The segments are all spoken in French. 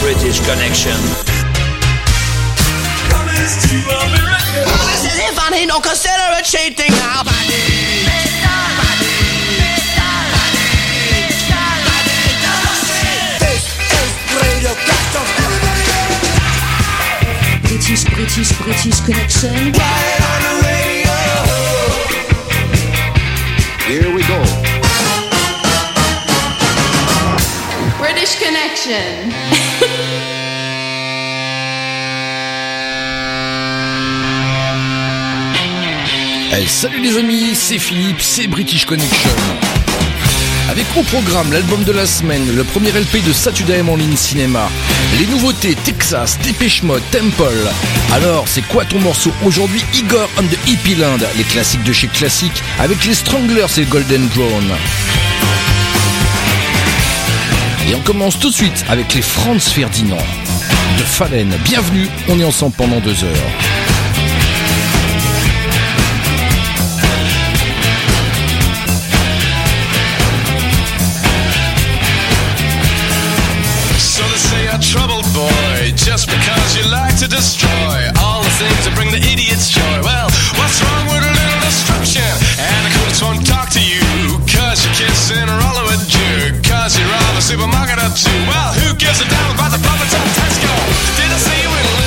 British Connection. This is if I need no consider it cheating now. British, British, British Connection. Here we go. Connection. Salut les amis, c'est Philippe, c'est British Connection. Avec au programme l'album de la semaine, le premier LP de Saturday en ligne cinéma, les nouveautés Texas, Dépêche Mode, Temple. Alors, c'est quoi ton morceau aujourd'hui? Igor on the Hippie Land, les classiques de chez Classique, avec les Stranglers et Golden Drone. Et on commence tout de suite avec les Franz Ferdinand de Fallen. Bienvenue, on est ensemble pendant deux heures. A just because you like to destroy all the things that bring the idiots joy. Well, what's wrong with a little destruction? And the coolest won't talk to you, cause you're kissing a roller with Jew, cause you're of a supermarket or two. Well, who gives a damn about the profits on Tesco? Did I see you in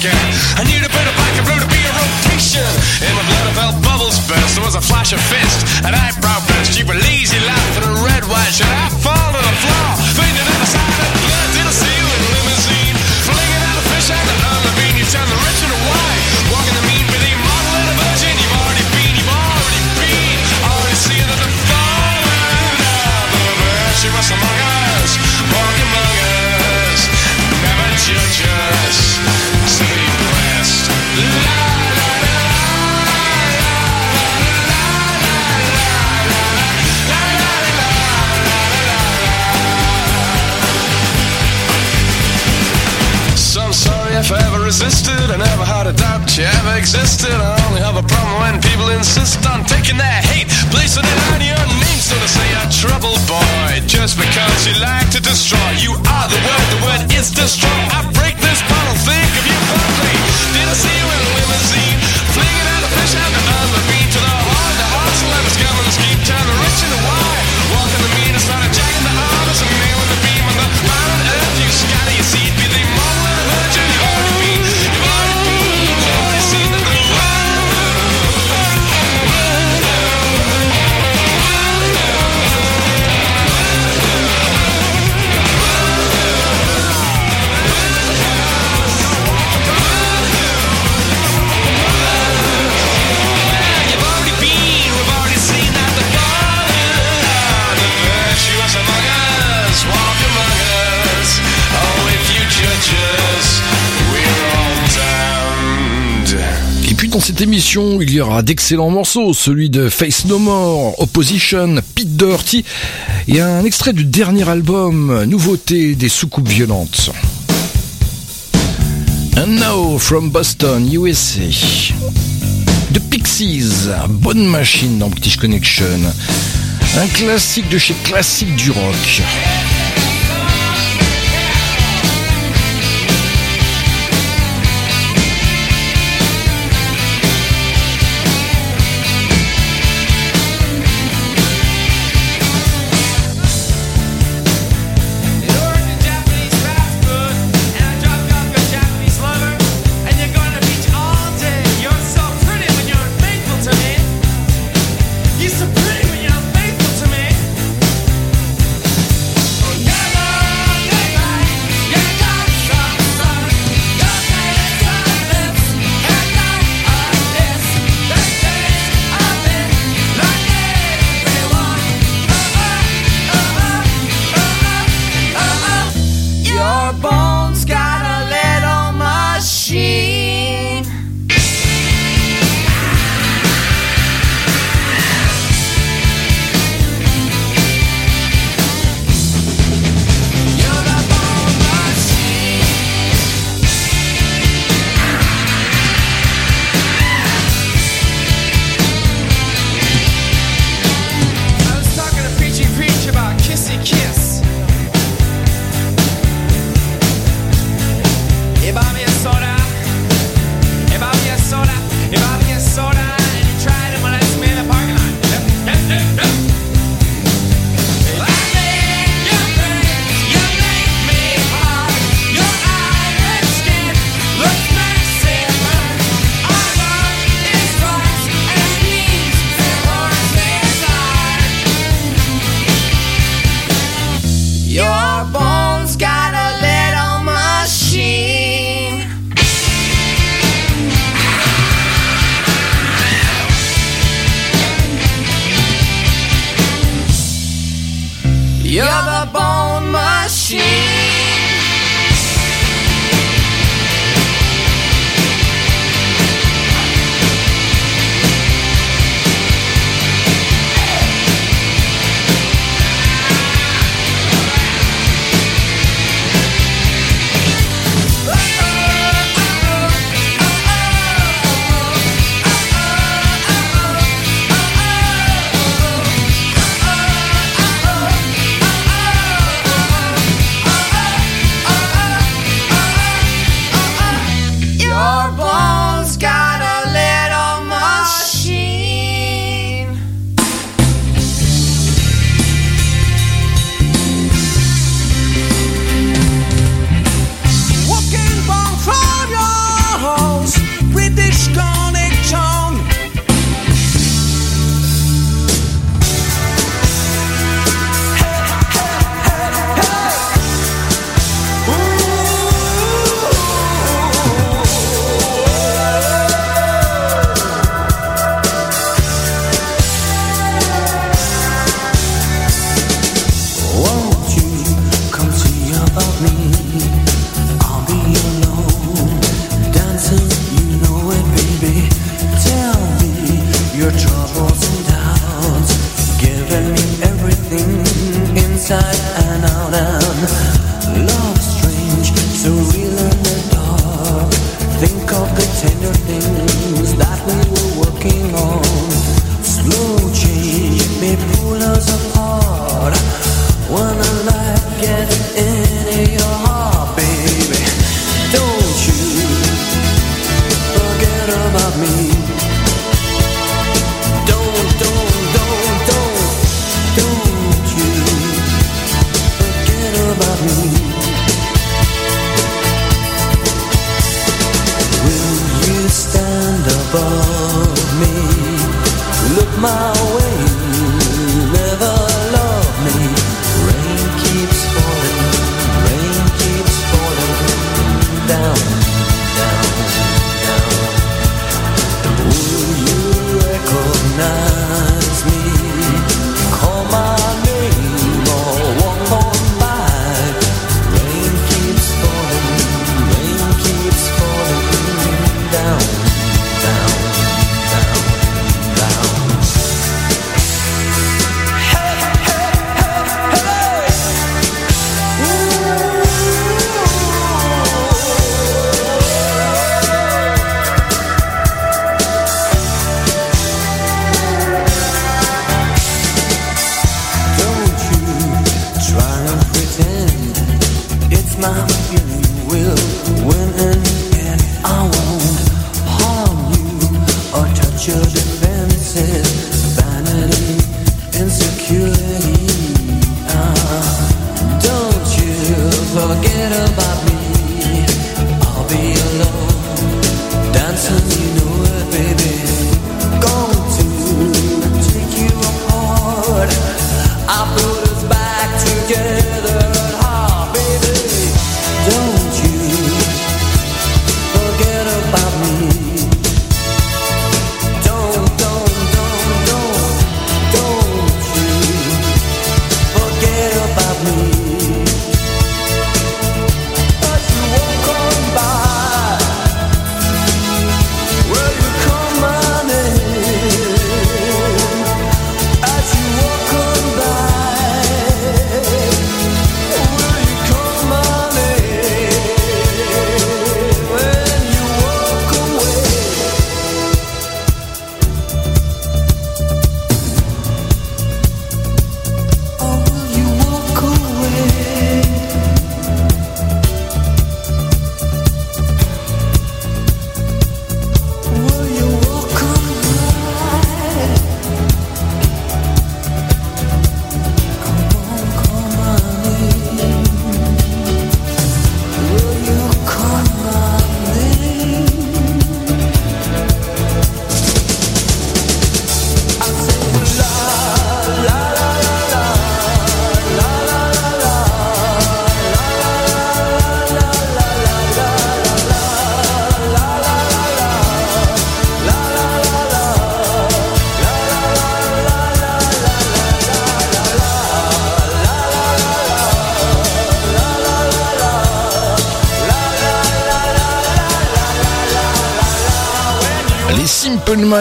again. I need a bit of back and blue to be a rotation. In my blood I felt bubbles burst. There was a flash of fist, an eyebrow burst. You were lazy laugh and a red white shirt. Insist on taking their hate, placing it on your name. So to say a troubled boy, just because you like to destroy. You are the word, the word is destroy. Émission, il y aura d'excellents morceaux, celui de Face No More, Opposition, Pete Doherty, et un extrait du dernier album, Nouveauté des soucoupes violentes. And now from Boston, USA. The Pixies, bonne machine dans British Connection. Un classique de chez classique du rock.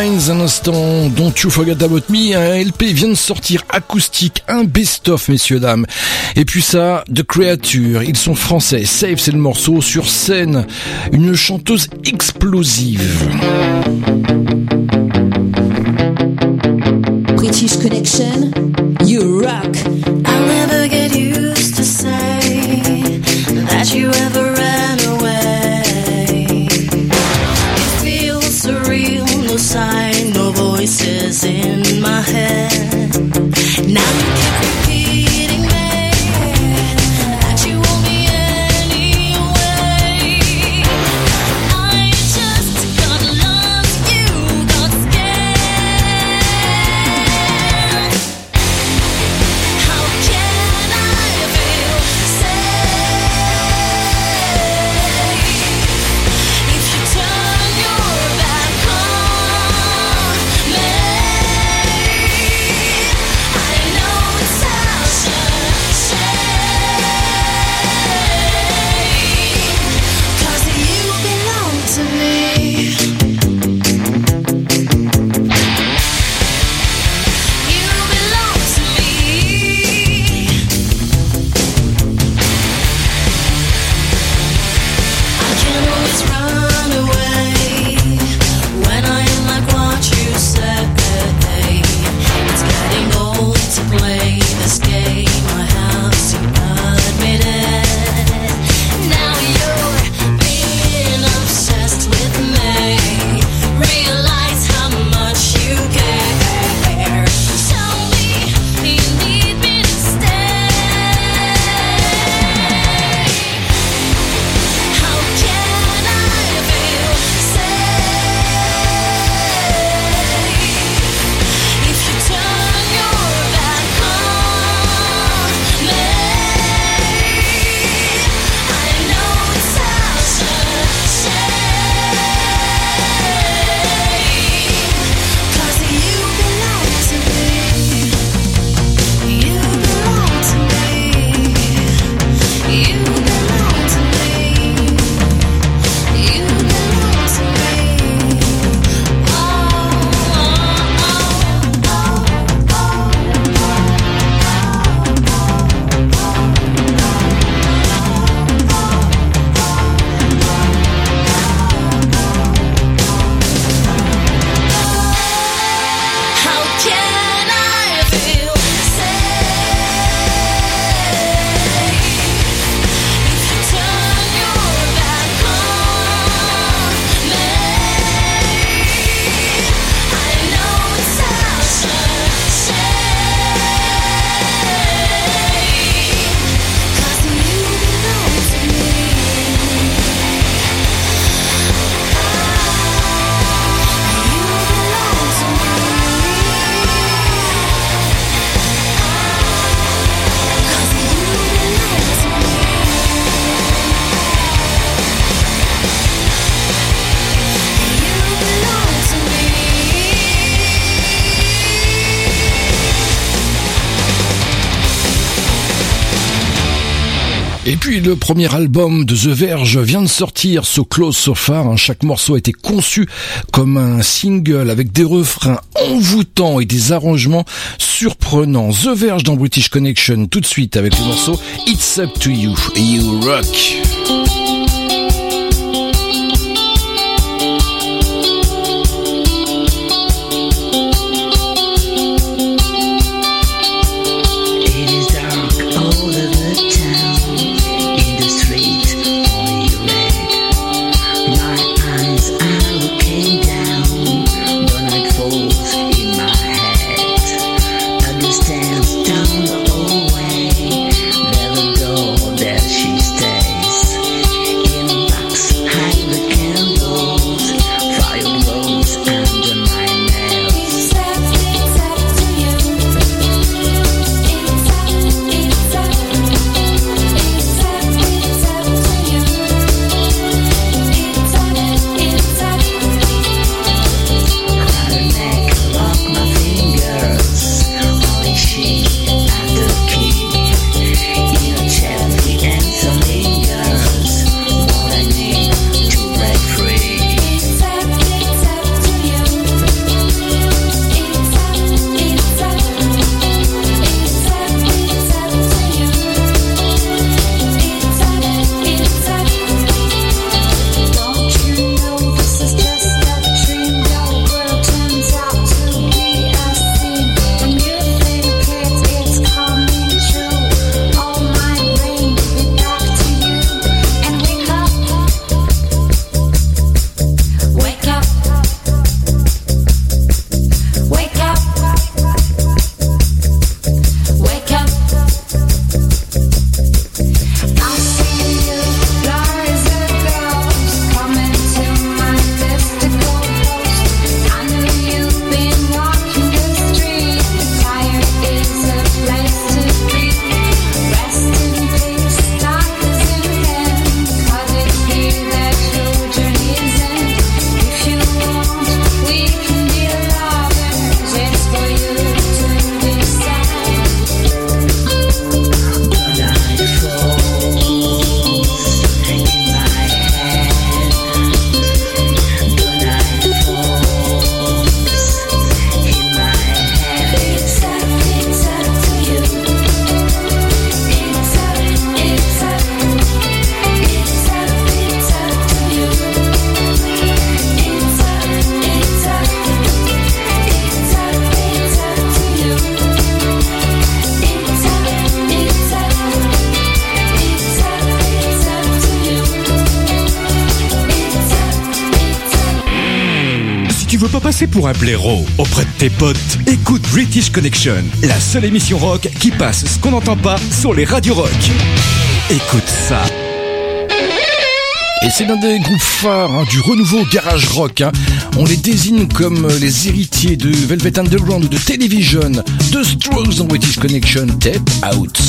Un instant, Don't You Forget About Me, un LP vient de sortir acoustique, un best-of, messieurs, dames. Et puis ça, The Creature, ils sont français, Safe c'est le morceau, sur scène, une chanteuse explosive. British Connection Depuis le premier album de The Verge vient de sortir, So Close So Far, hein, chaque morceau a été conçu comme un single avec des refrains envoûtants et des arrangements surprenants. The Verge dans British Connection tout de suite avec le morceau It's Up to You, You Rock. veux pas passer pour un blaireau auprès de tes potes, écoute British Connection, la seule émission rock qui passe ce qu'on n'entend pas sur les radios rock. Écoute ça. Et c'est l'un des groupes phares hein, du renouveau garage rock. Hein. On les désigne comme les héritiers de Velvet Underground, ou de Television, de Strokes en British Connection, Tape Out.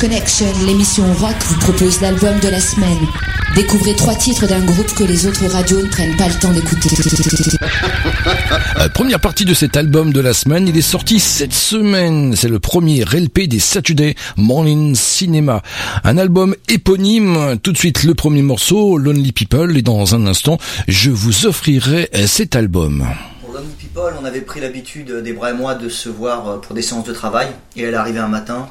Connection, l'émission rock vous propose l'album de la semaine. Découvrez trois titres d'un groupe que les autres radios ne prennent pas le temps d'écouter. Euh, première partie de cet album de la semaine, il est sorti cette semaine. C'est le premier LP des Saturday Morning Cinema. Un album éponyme. Tout de suite, le premier morceau, Lonely People. Et dans un instant, je vous offrirai euh, cet album. Pour Lonely People, on avait pris l'habitude, euh, Debra et moi, de se voir pour des séances de travail. Et elle est arrivée un matin.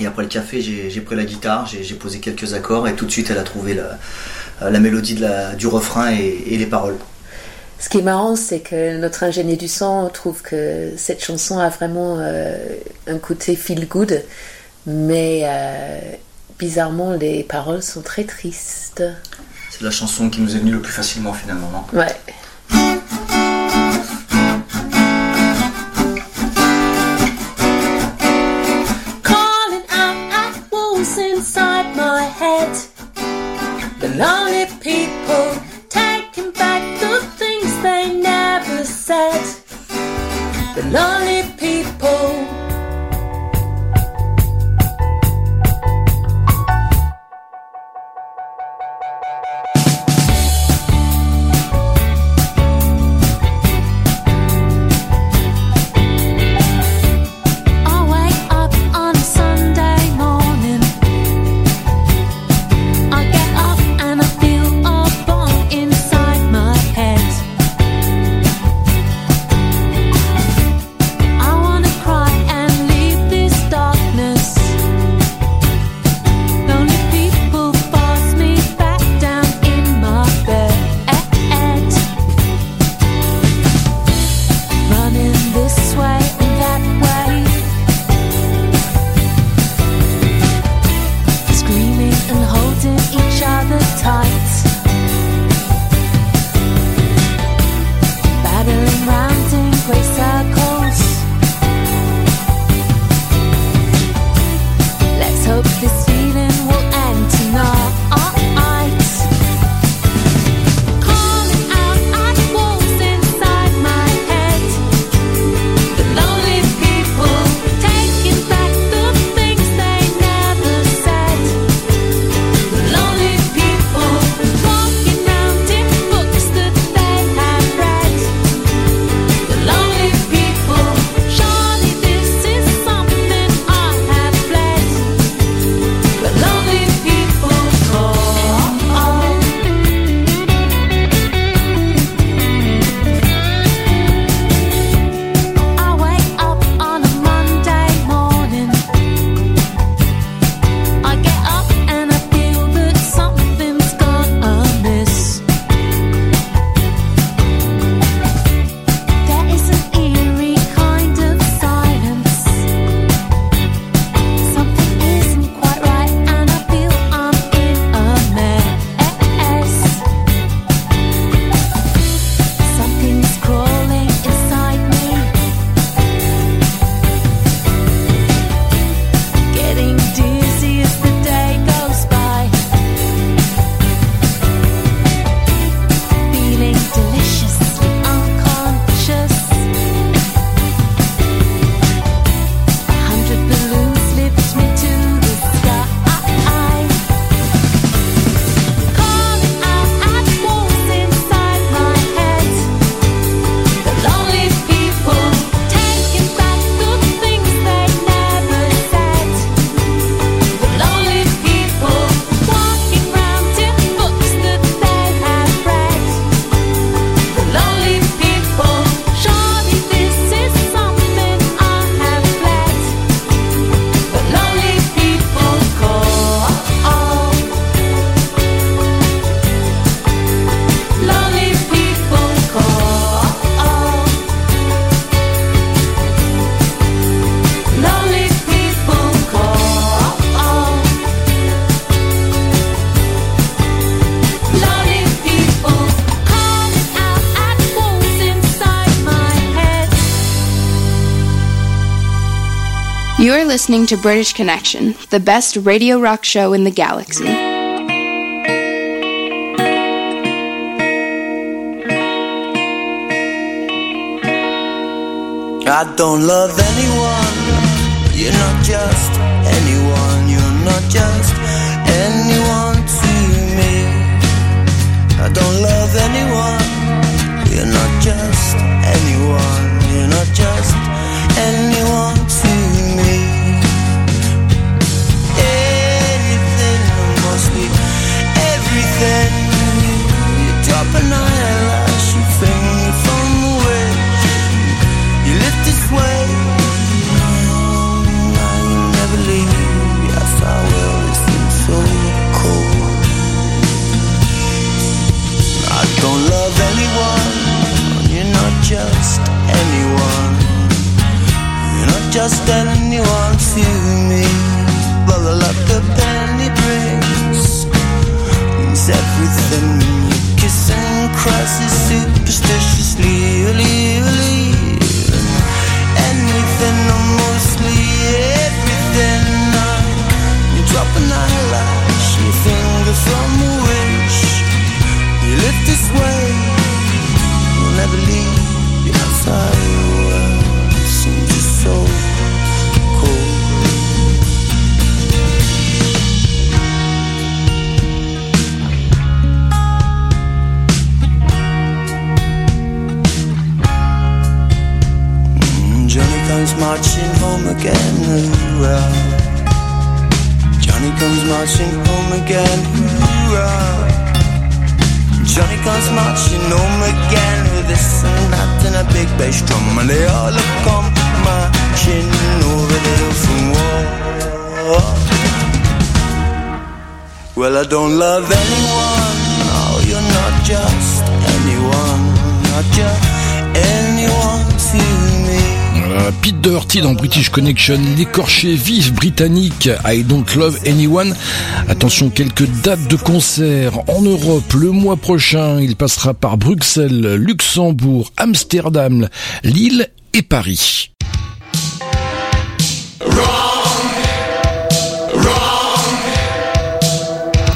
Et après le café, j'ai pris la guitare, j'ai posé quelques accords. Et tout de suite, elle a trouvé la, la mélodie de la- du refrain et, et les paroles. Ce qui est marrant, c'est que notre ingénieur du son trouve que cette chanson a vraiment euh, un côté feel good, mais euh, bizarrement, les paroles sont très tristes. C'est la chanson qui nous est venue le plus facilement finalement, non? Ouais. Lonely people taking back the things they never said. The lonely listening to British Connection, the best radio rock show in the galaxy. I don't love anyone. You're not just not bass drum, and they all come marching over the from war. Well, I don't love anyone. No, you're not just Pete Doherty dans British Connection, l'écorché vif britannique I Don't Love Anyone. Attention, quelques dates de concert en Europe. Le mois prochain, il passera par Bruxelles, Luxembourg, Amsterdam, Lille et Paris.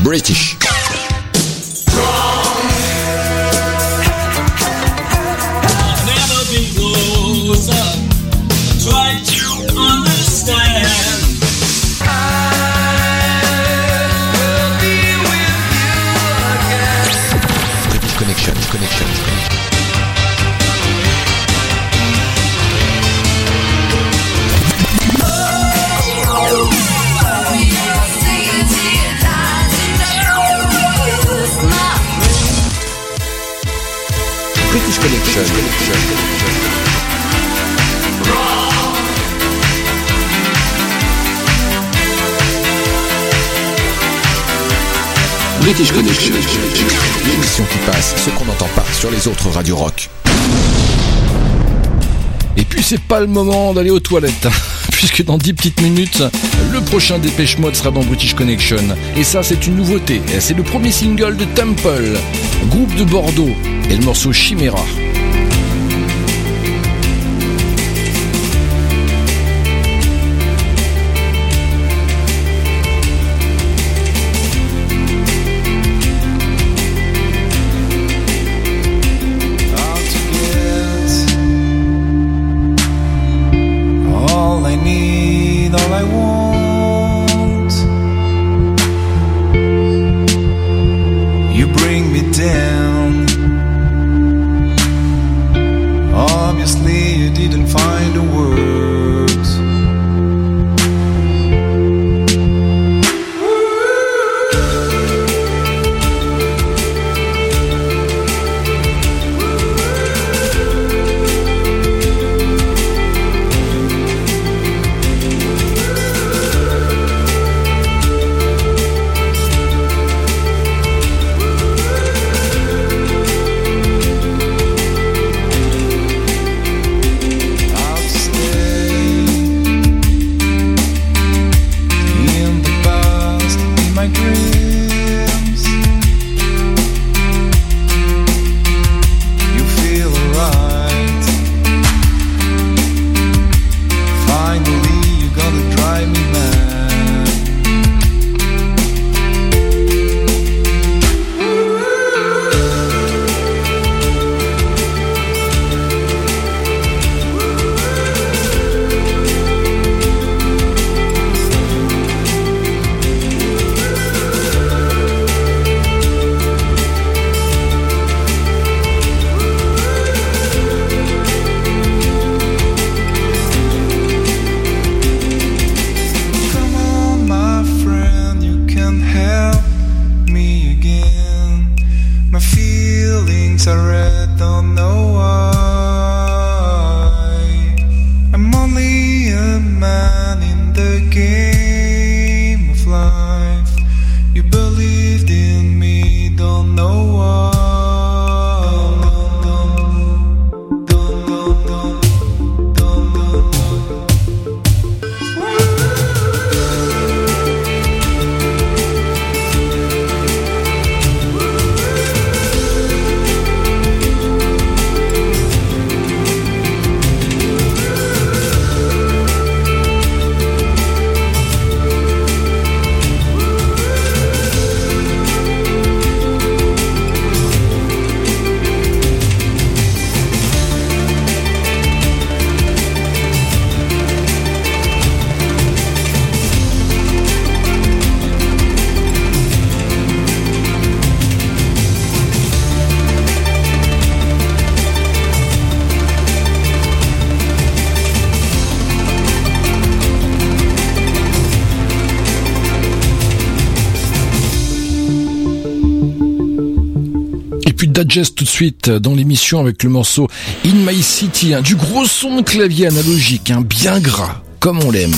British. Never been closer. British qui passe ce qu'on n'entend pas sur les autres radios rock. Et puis c'est pas le moment d'aller aux toilettes, hein, puisque dans 10 petites minutes, le prochain Dépêche Mode sera dans British Connection. Et ça c'est une nouveauté, c'est le premier single de Temple, groupe de Bordeaux, et le morceau Chimera. Digest tout de suite dans l'émission avec le morceau In My City, hein, du gros son de clavier analogique, hein, bien gras, comme on l'aime.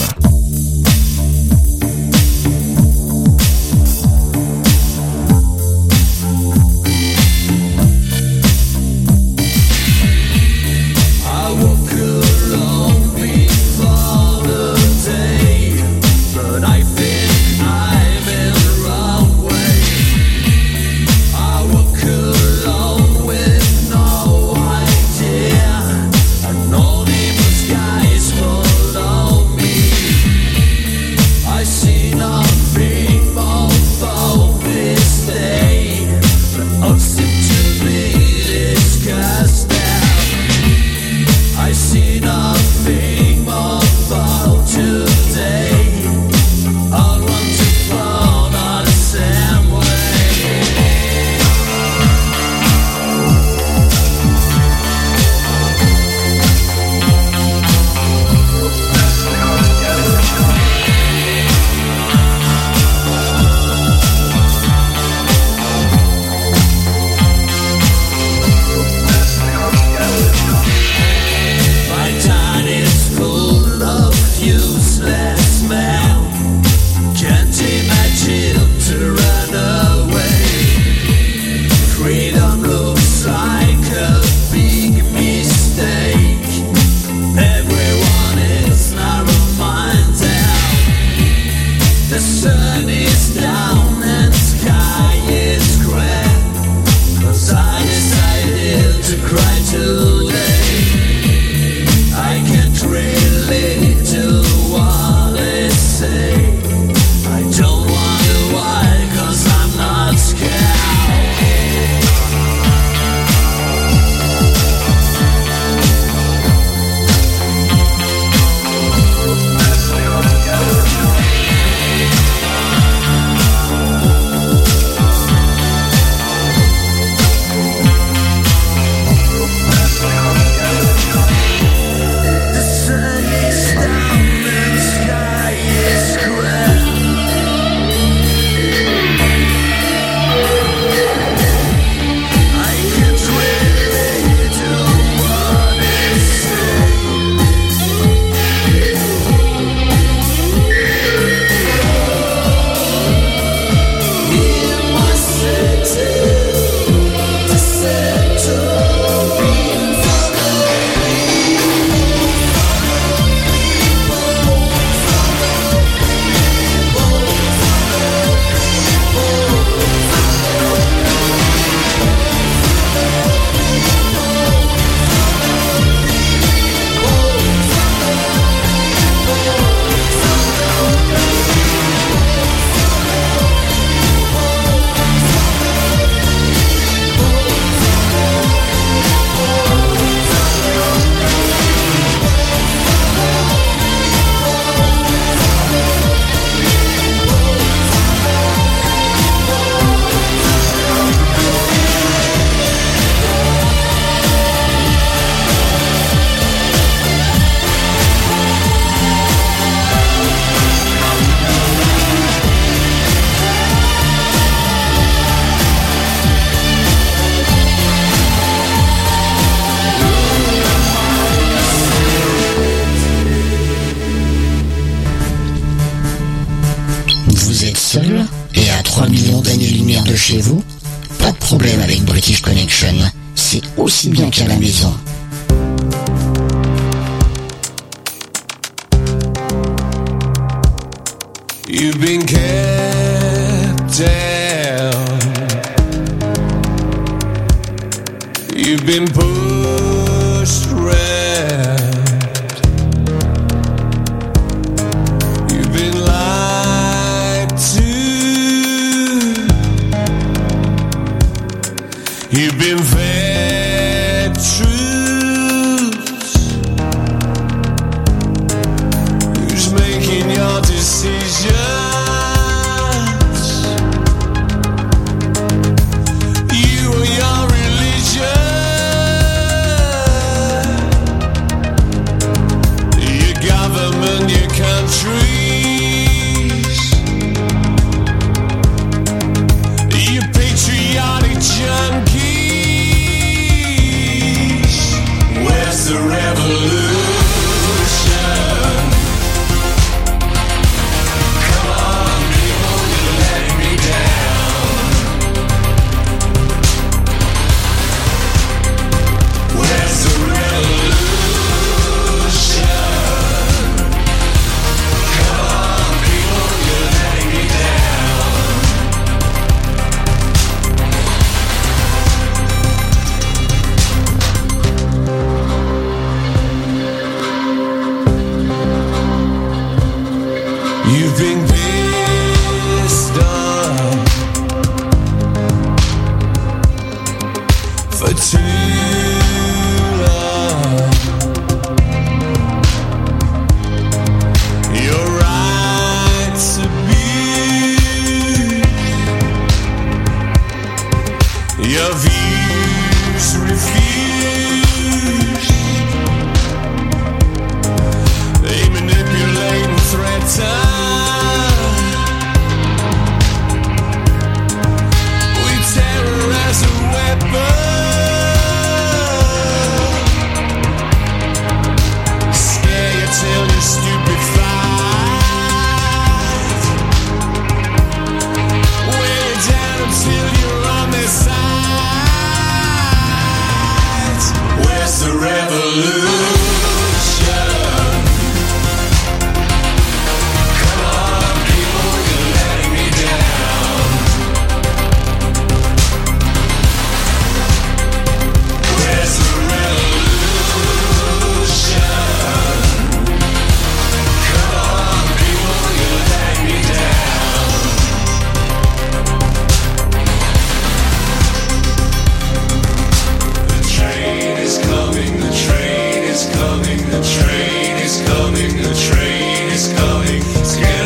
Is coming, the train is coming.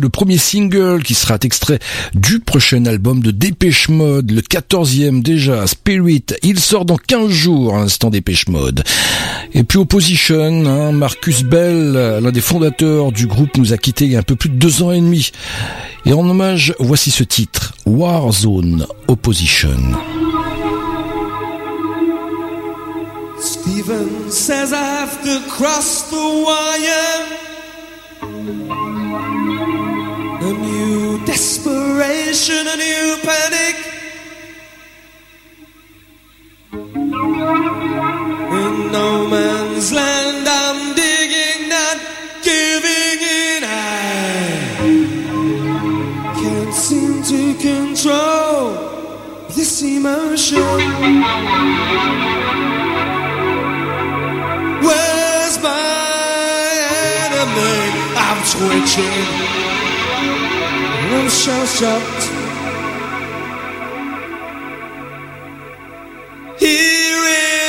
Le premier single qui sera extrait du prochain album de Dépêche Mode, le 14e déjà, Spirit. Il sort dans 15 jours, à l'instant Dépêche Mode. Et puis Opposition, hein, Marcus Bell, l'un des fondateurs du groupe, nous a quittés il y a un peu plus de deux ans et demi. Et en hommage, voici ce titre, Warzone Opposition. Desperation, a new panic. In no man's land, I'm digging, not giving in. I can't seem to control this emotion. Where's my enemy? I'm twitching. I'm shell shocked. Here in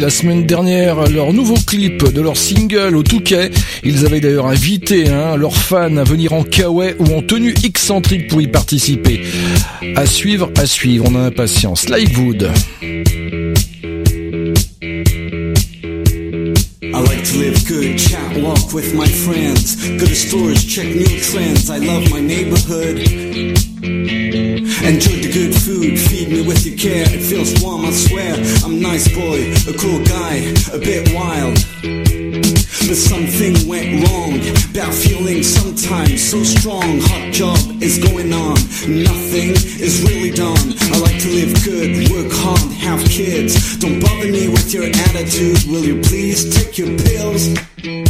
la semaine dernière leur nouveau clip de leur single au Touquet. Ils avaient d'ailleurs invité hein, leurs fans à venir en kawaii ou en tenue excentrique pour y participer. À suivre, à suivre, on a impatience. Livewood. Live good, good food, feed me with your care. It feels warm, I swear. I'm nice boy, a cool guy, a bit wild. But something went wrong. Bad feeling sometimes so strong. Hot job is going on. Nothing is really done. I like to live good, work hard, have kids. Don't bother me with your attitude. Will you please take your pills?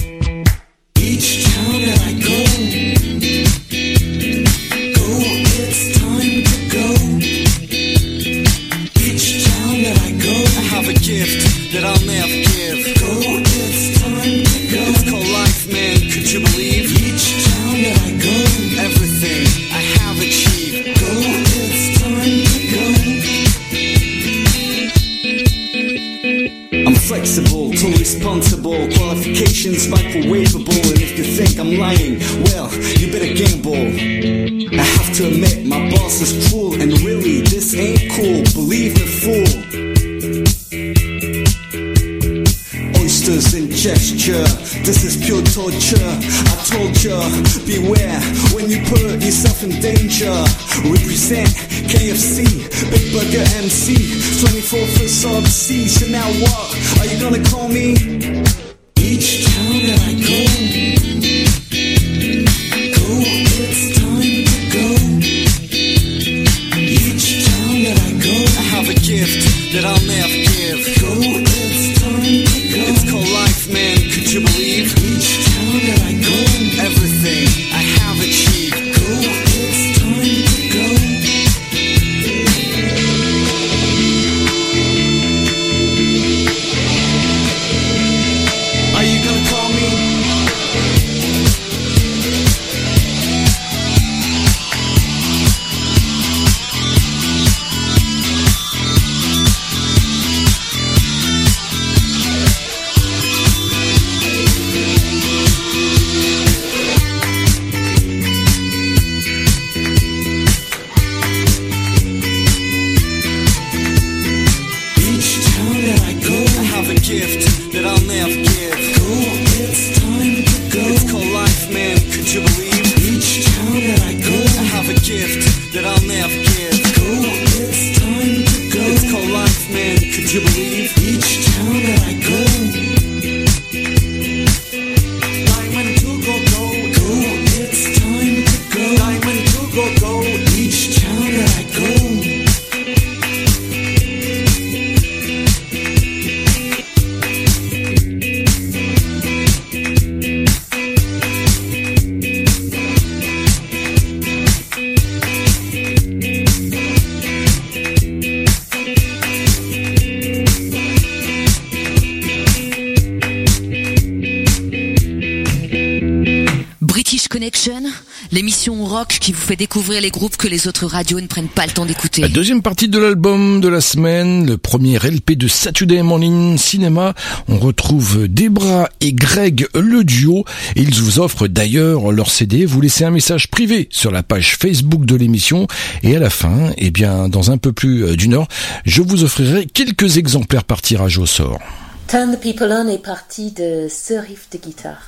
Fait découvrir les groupes que les autres radios ne prennent pas le temps d'écouter. La deuxième partie de l'album de la semaine, le premier LP de Saturday Morning Cinema. On retrouve Debra et Greg le duo et ils vous offrent d'ailleurs leur CD. Vous laissez un message privé sur la page Facebook de l'émission et à la fin, eh bien, dans un peu plus euh, d'une heure, je vous offrirai quelques exemplaires par tirage au sort. Turn the People On est parti de ce riff de guitare.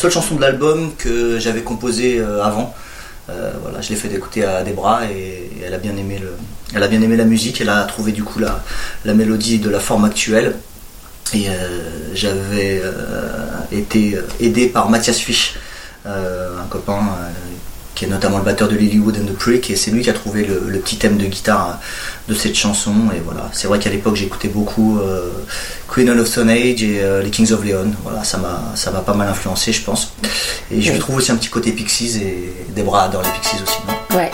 Seule chanson de l'album que j'avais composée euh, avant. Euh, voilà, je l'ai fait écouter à Debra et, et elle a bien aimé le, elle a bien aimé la musique. Elle a trouvé du coup la, la mélodie de la forme actuelle. Et euh, j'avais été aidé par Mathias Fisch, un copain qui est notamment le batteur de Lilywood and the Prick, et c'est lui qui a trouvé le, le petit thème de guitare euh, de cette chanson. Et voilà, c'est vrai qu'à l'époque j'écoutais beaucoup euh, Queen of Stone Age et euh, les Kings of Leon. Voilà, ça m'a ça m'a pas mal influencé, je pense. Et je Oui. trouve aussi un petit côté Pixies et Debra adore les Pixies aussi. non? Ouais,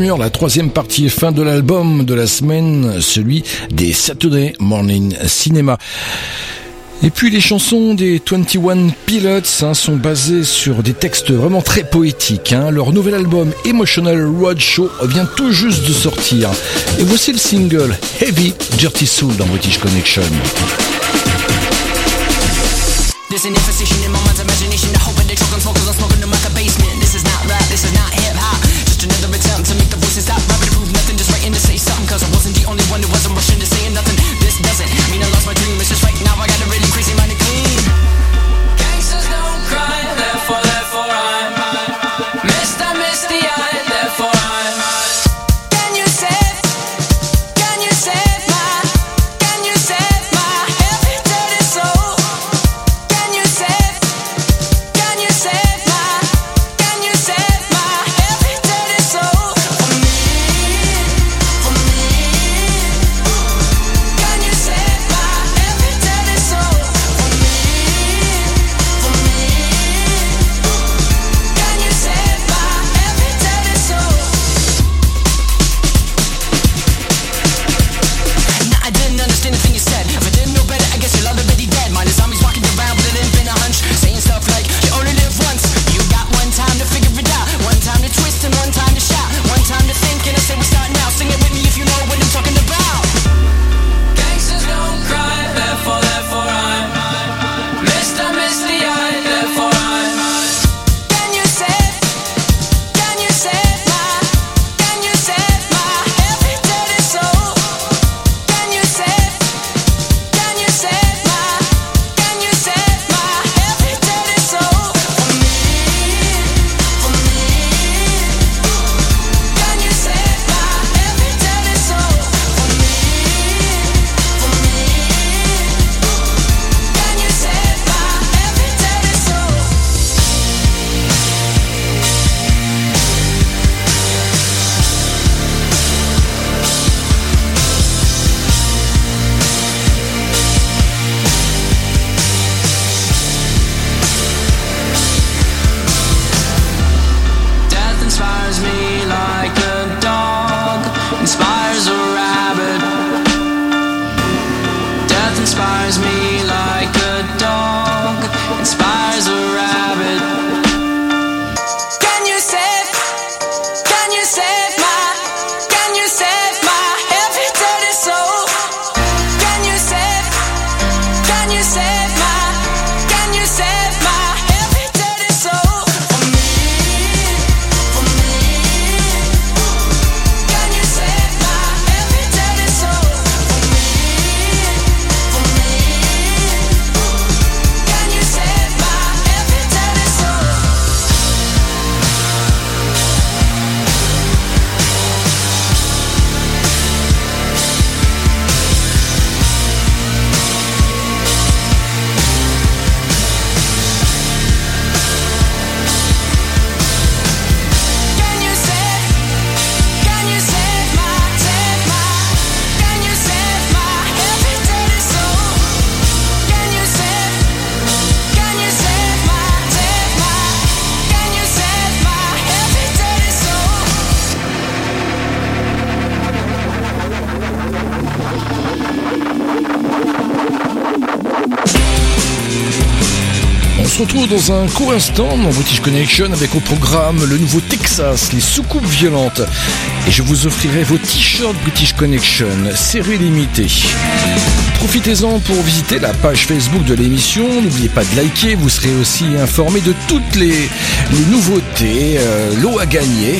la troisième partie fin de l'album de la semaine, celui des Saturday Morning Cinema. Et puis les chansons des 21 Pilots hein, sont basées sur des textes vraiment très poétiques. hein. Leur nouvel album Emotional Roadshow vient tout juste de sortir. Et voici le single Heavy Dirty Soul dans British Connection. Un court instant dans British Connection avec au programme le nouveau Texas, les soucoupes violentes. Et je vous offrirai vos t-shirts British Connection, série limitée. Profitez-en pour visiter la page Facebook de l'émission. N'oubliez pas de liker, vous serez aussi informé de toutes les, les nouveautés, euh, l'eau à gagner.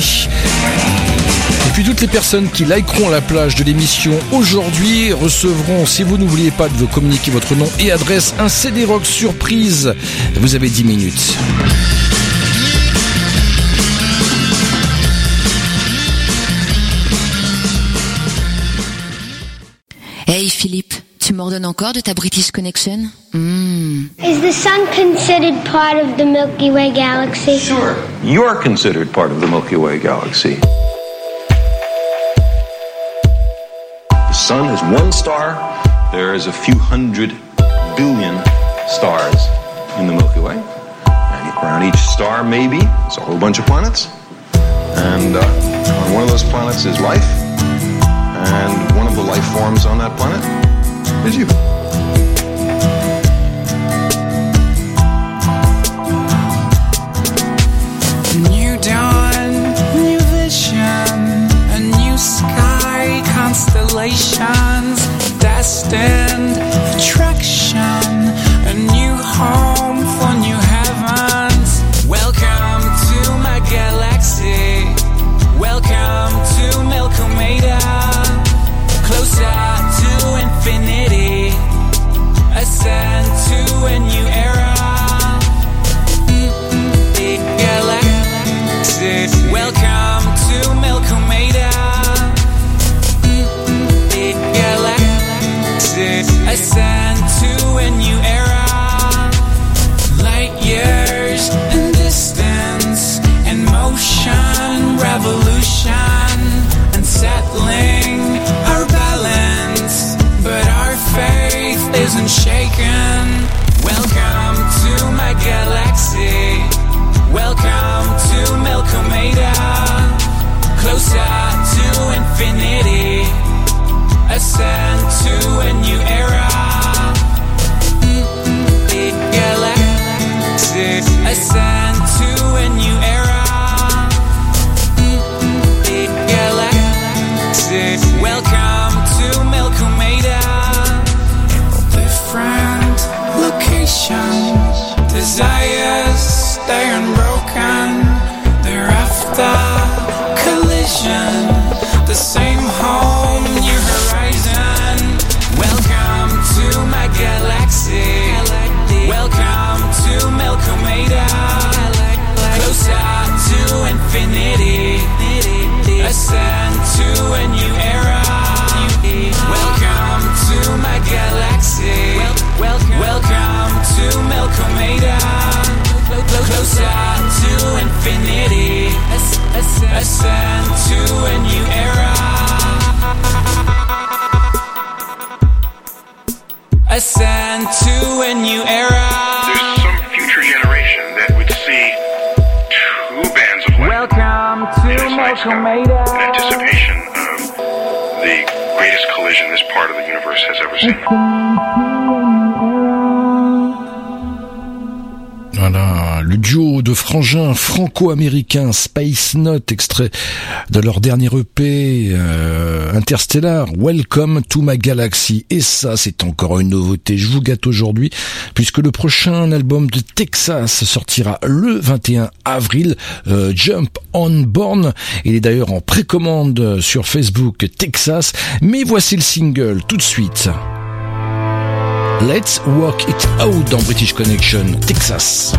Et puis toutes les personnes qui likeront la plage de l'émission aujourd'hui recevront, si vous n'oubliez pas de vous communiquer votre nom et adresse, un CD rock surprise. Vous avez 10 minutes. Hey Philippe, tu m'ordonnes encore de ta British Connection Hmm. Is the sun considered part of the Milky Way galaxy? Sure. You're considered part of the Milky Way galaxy. The sun is one star. There is a few hundred billion stars in the Milky Way. Around each star, maybe, it's a whole bunch of planets. And uh, on one of those planets is life, and one of the life forms on that planet is you. New dawn, new vision, a new sky, constellations, destined attraction, motion, revolution, unsettling our balance. But our faith isn't shaken. Welcome to my galaxy. Welcome to Melcomeda. Closer to infinity. Ascend to a new era. Galaxy. Ascend Desires stay unbroken. Ascend to a new era. Ascend to a new era. There's some future generation that would see two bands of light Welcome to Melcomeda. in anticipation of the greatest collision this part of the universe has ever seen. de frangins franco-américains Space Note, extrait de leur dernier EP euh, Interstellar, Welcome to my Galaxy. Et ça, c'est encore une nouveauté. Je vous gâte aujourd'hui, puisque le prochain album de Texas sortira le 21 avril, euh, Jump on Born. Il est d'ailleurs en précommande sur Facebook Texas. Mais voici le single tout de suite. Let's Work It Out dans British Connection, Texas.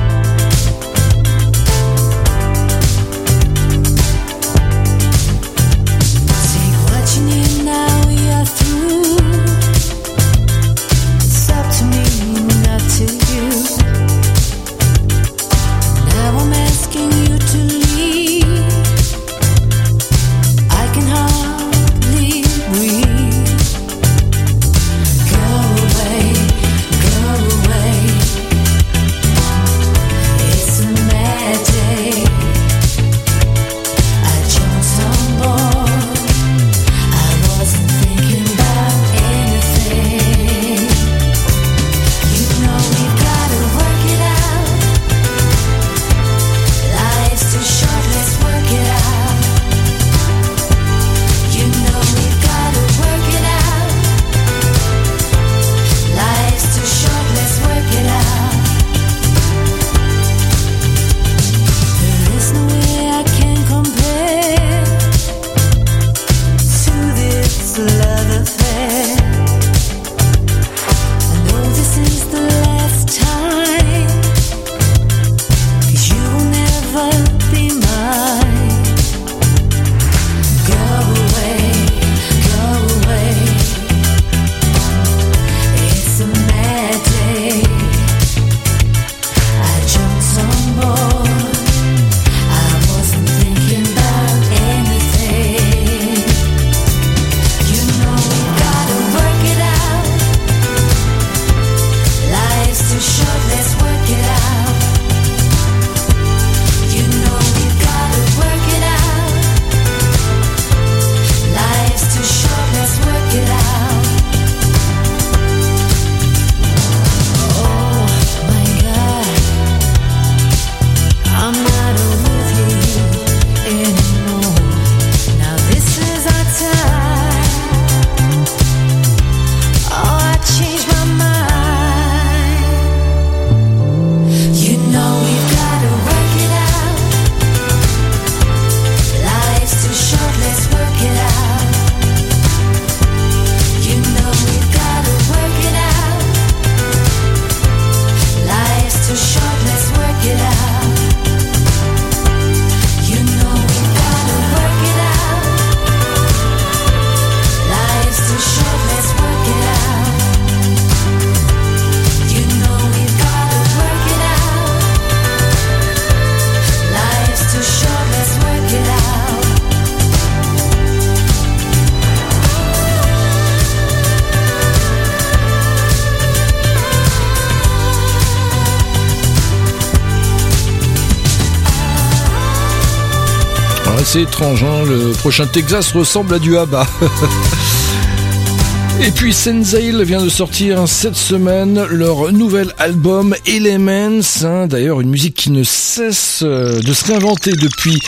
Assez étrange. hein. Le prochain Texas ressemble à du ABBA. Et puis Senzail vient de sortir cette semaine leur nouvel album Elements. hein. D'ailleurs, une musique qui ne cesse euh, de se réinventer depuis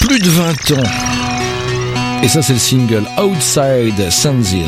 plus de 20 ans. Et ça, c'est le single Outside Senzail.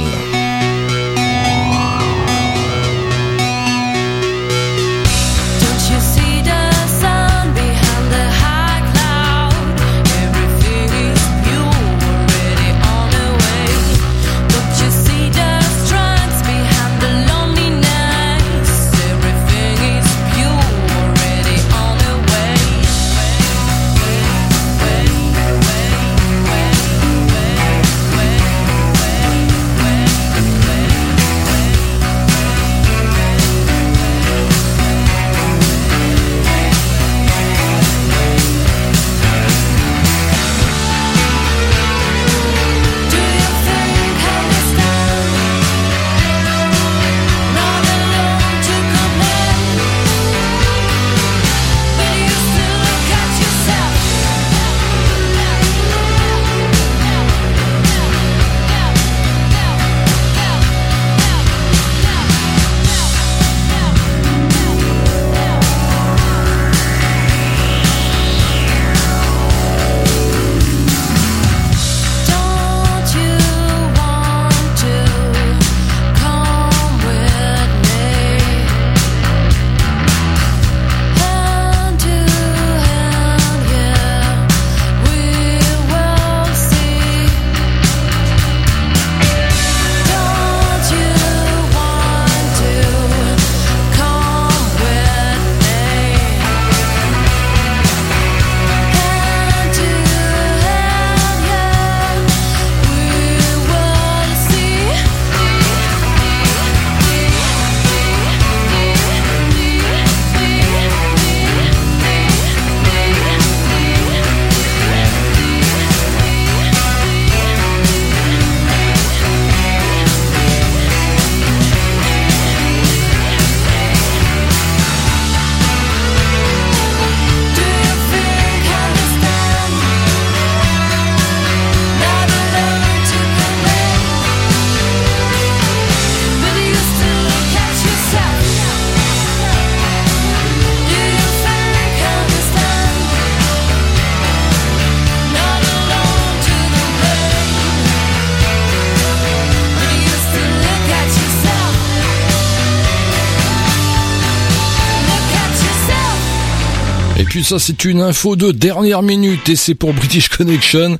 Ça c'est une info de dernière minute et c'est pour British Connection.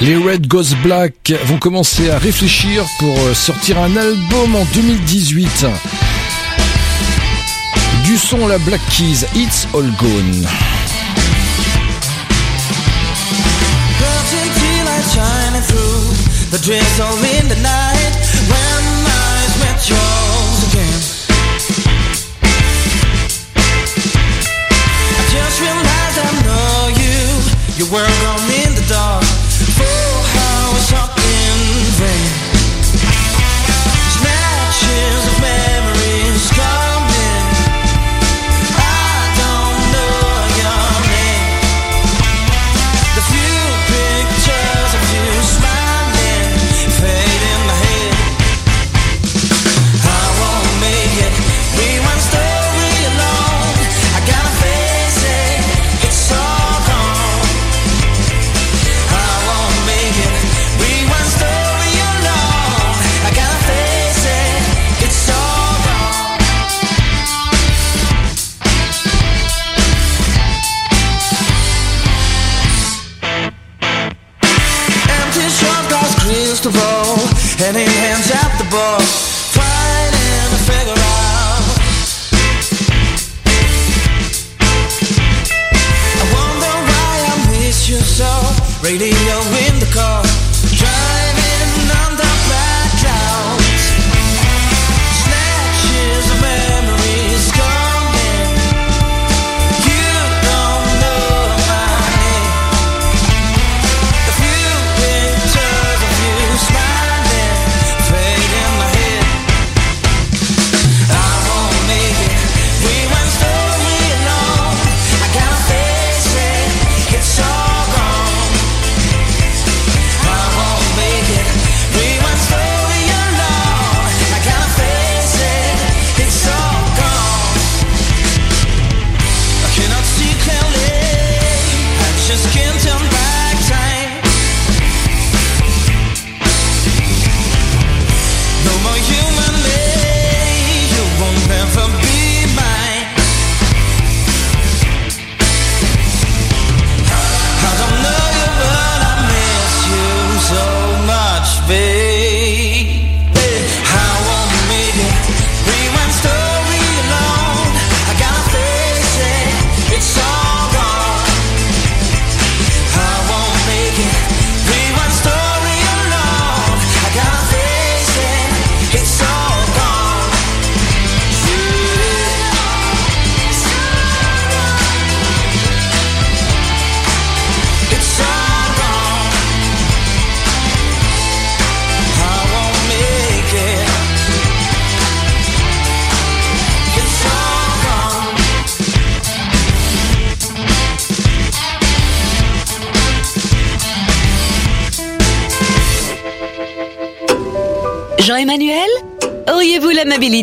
Les Red Ghost Black vont commencer à réfléchir pour euh, sortir un album en 2018. Du son la Black Keys, It's All Gone. You.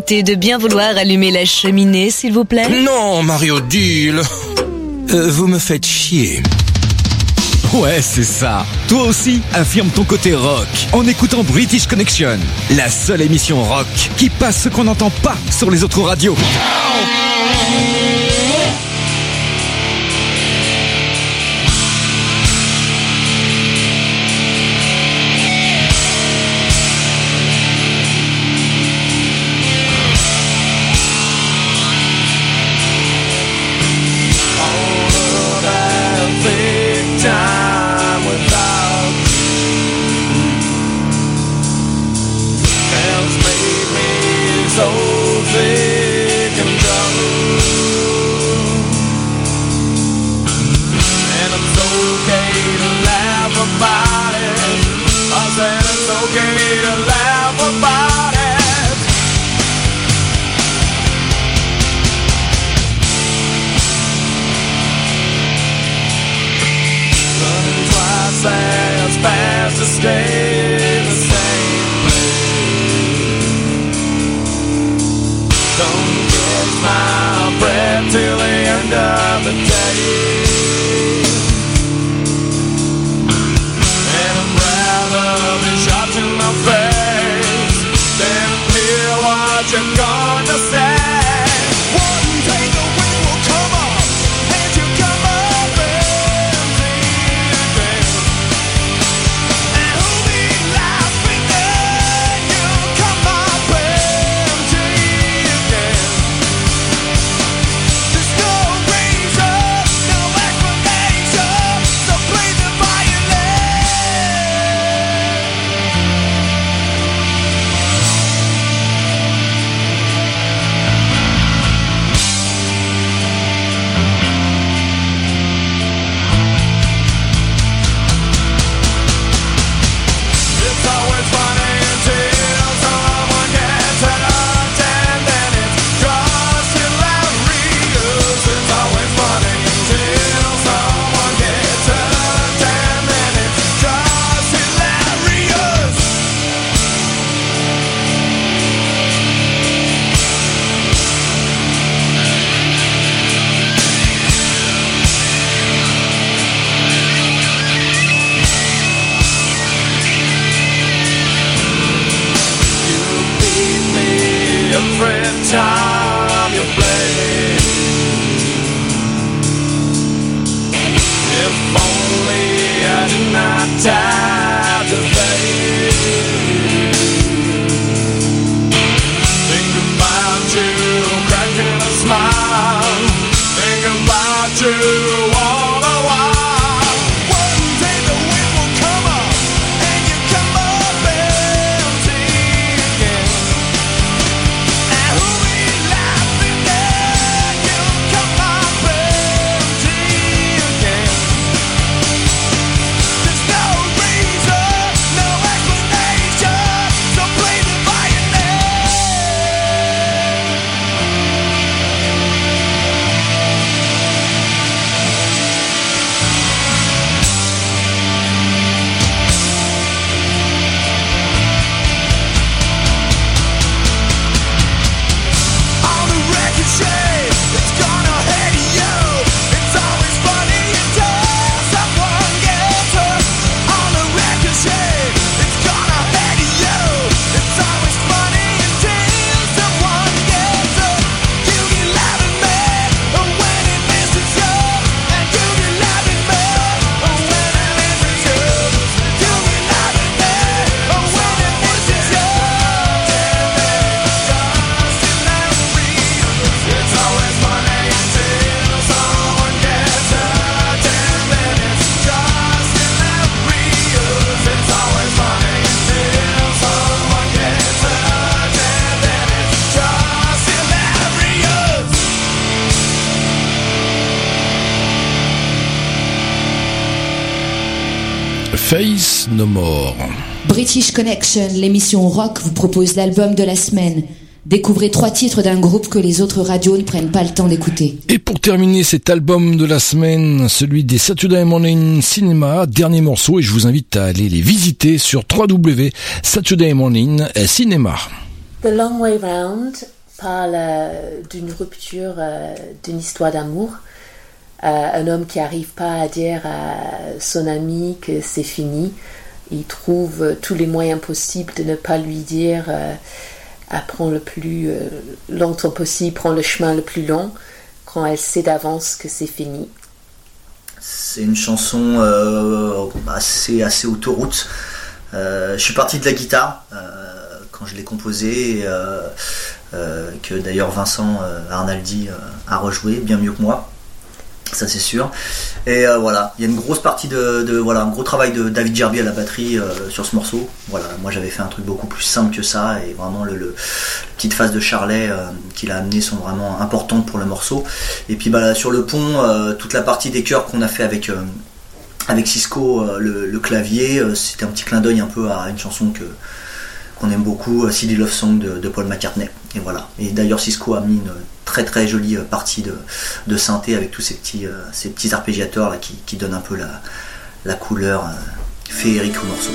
De bien vouloir allumer la cheminée, s'il vous plaît Non, Mario Deal. Euh, vous me faites chier. Ouais, c'est ça. Toi aussi, affirme ton côté rock en écoutant British Connection, la seule émission rock qui passe ce qu'on n'entend pas sur les autres radios. Connection, l'émission rock, vous propose l'album de la semaine. Découvrez trois titres d'un groupe que les autres radios ne prennent pas le temps d'écouter. Et pour terminer cet album de la semaine, celui des Saturday Morning Cinema, dernier morceau, et je vous invite à aller les visiter sur www.saturdaymorning Cinema. The Long Way Round parle euh, d'une rupture, euh, d'une histoire d'amour. Euh, un homme qui n'arrive pas à dire à son ami que c'est fini. Il trouve euh, tous les moyens possibles de ne pas lui dire euh, apprends le plus euh, longtemps possible, prends le chemin le plus long quand elle sait d'avance que c'est fini. C'est une chanson euh, assez, assez autoroute. Je suis parti de la guitare quand je l'ai composée, que d'ailleurs Vincent Arnaldi a rejoué bien mieux que moi. Ça c'est sûr. Et euh, voilà, il y a une grosse partie de, voilà, un gros travail de David Gerby à la batterie euh, sur ce morceau. Voilà, moi j'avais fait un truc beaucoup plus simple que ça et vraiment le, le- petite phase de Charlet euh, qu'il a amené sont vraiment importantes pour le morceau. Et puis bah, sur le pont, toute la partie des chœurs qu'on a fait avec avec Cisco, le, le clavier, c'était un petit clin d'œil un peu à une chanson que qu'on aime beaucoup, euh, Silly Love Song de, Paul McCartney. Et voilà. Et d'ailleurs Cisco a mis une très très jolie euh, partie de, synthé avec tous ces petits euh, arpégiateurs qui, donnent un peu la, couleur féerique au morceau.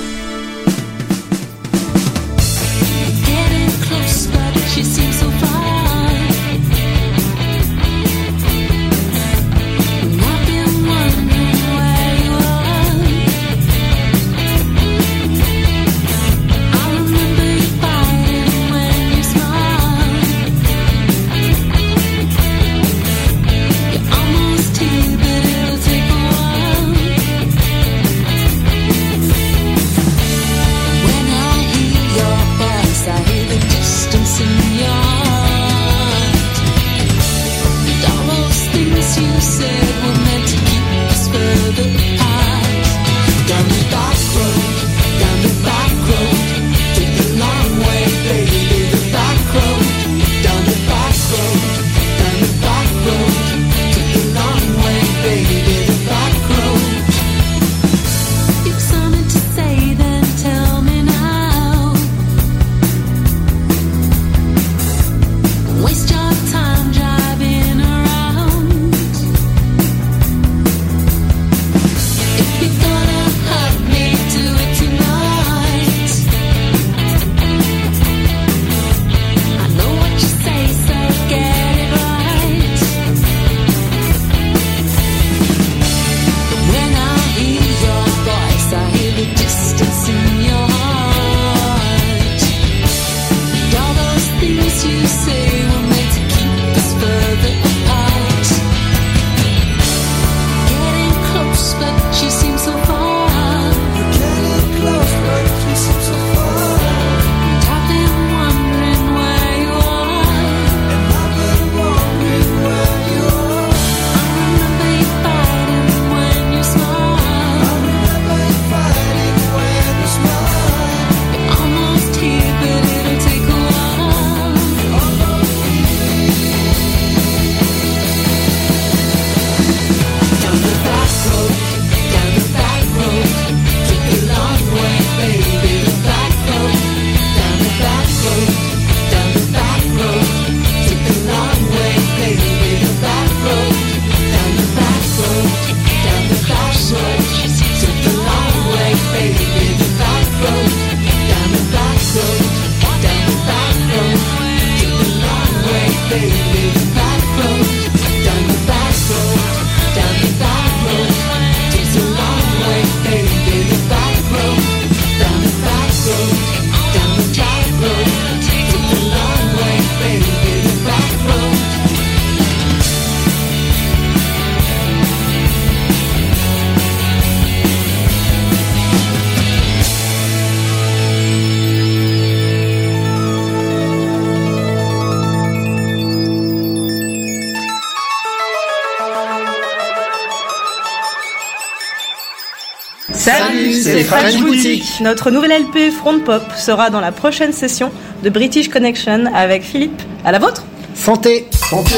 French Boutique. Notre nouvelle LP Front Pop sera dans la prochaine session de British Connection avec Philippe. À la vôtre Santé Santé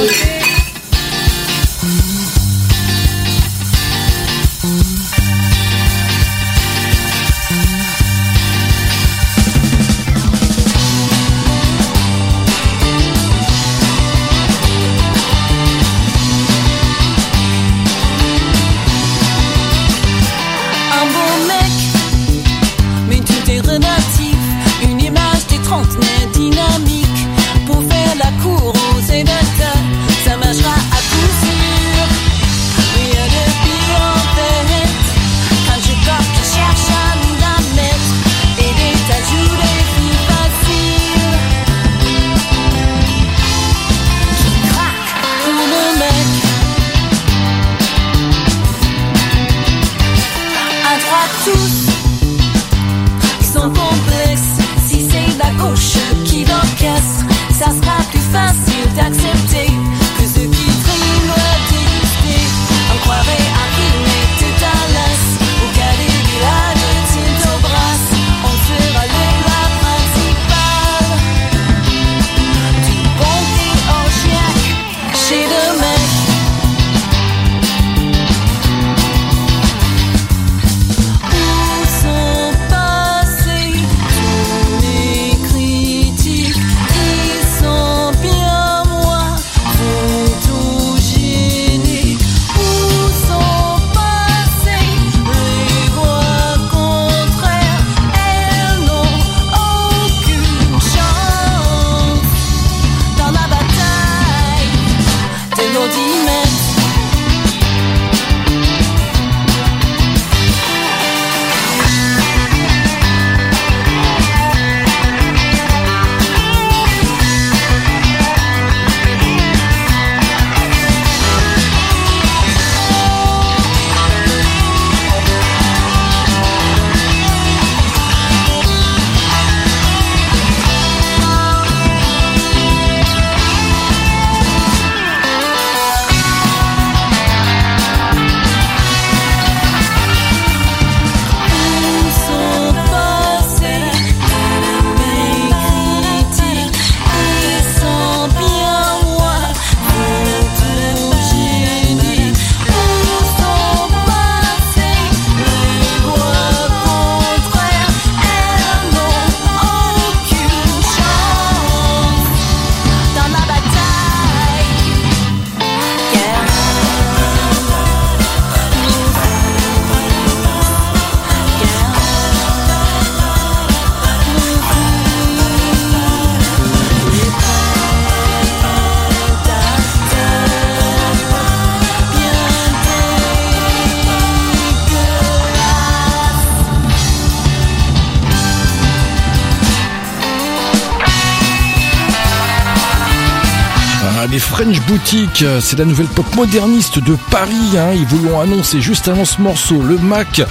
Boutique, c'est la nouvelle pop moderniste de Paris. Hein. Ils vous l'ont annoncé juste avant ce morceau, le Mac.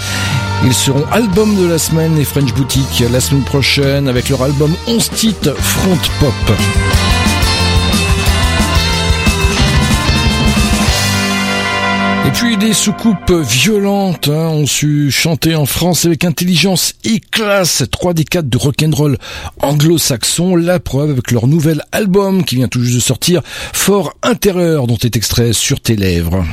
Ils seront album de la semaine, les French Boutique, la semaine prochaine avec leur album 11 titres Front Pop. Puis des soucoupes violentes hein, ont su chanter en France avec intelligence et classe. 3 des 4 de rock'n'roll anglo-saxon. La preuve avec leur nouvel album qui vient tout juste de sortir, Fort Intérieur, dont est extrait sur tes lèvres.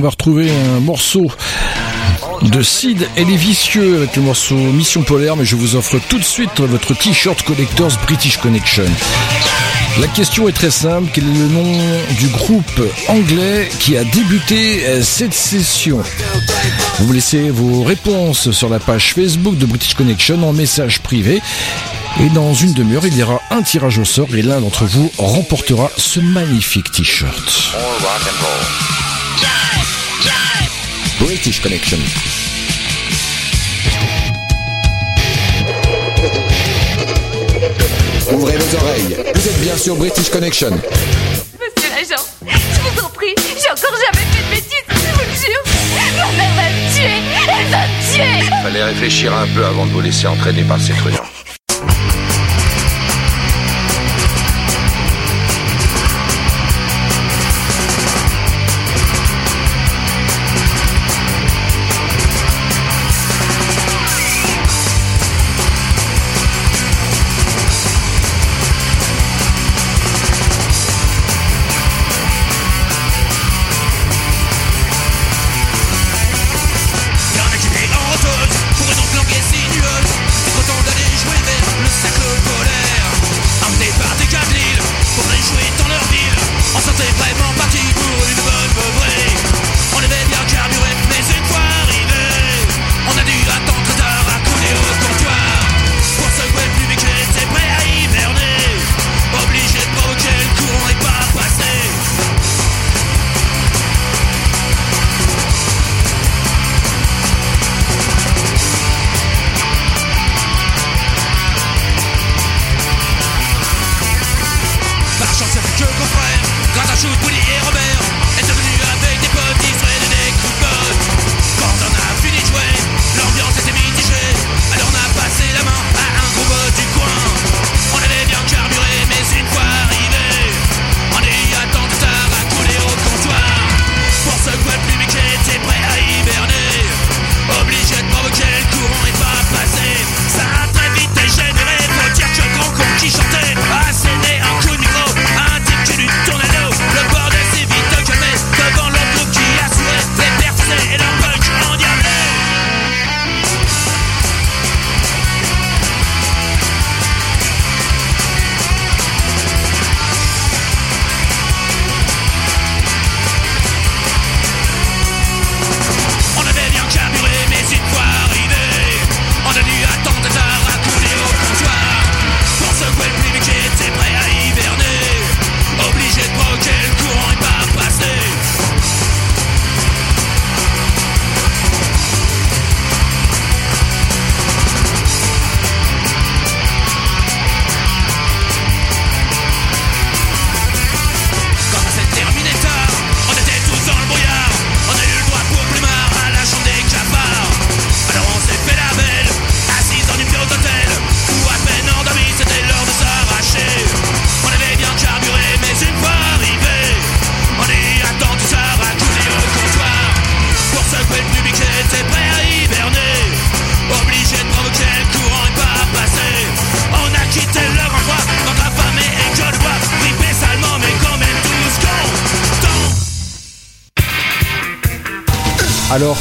On va retrouver un morceau de Sid et les Vicieux avec le morceau Mission Polaire, mais je vous offre tout de suite votre t-shirt Collectors British Connection. La question est très simple, quel est le nom du groupe anglais qui a débuté euh, cette session? Vous vous laissez vos réponses sur la page Facebook de British Connection en message privé. Et dans une demi-heure, il y aura un tirage au sort et l'un d'entre vous remportera ce magnifique t-shirt. British Connection. Ouvrez vos oreilles. Vous êtes bien sur British Connection. Monsieur l'agent, je vous en prie, j'ai encore jamais fait de bêtises, je vous le jure. Ma mère va me tuer, elle va me tuer. Fallait réfléchir un peu avant de vous laisser entraîner par ces truands.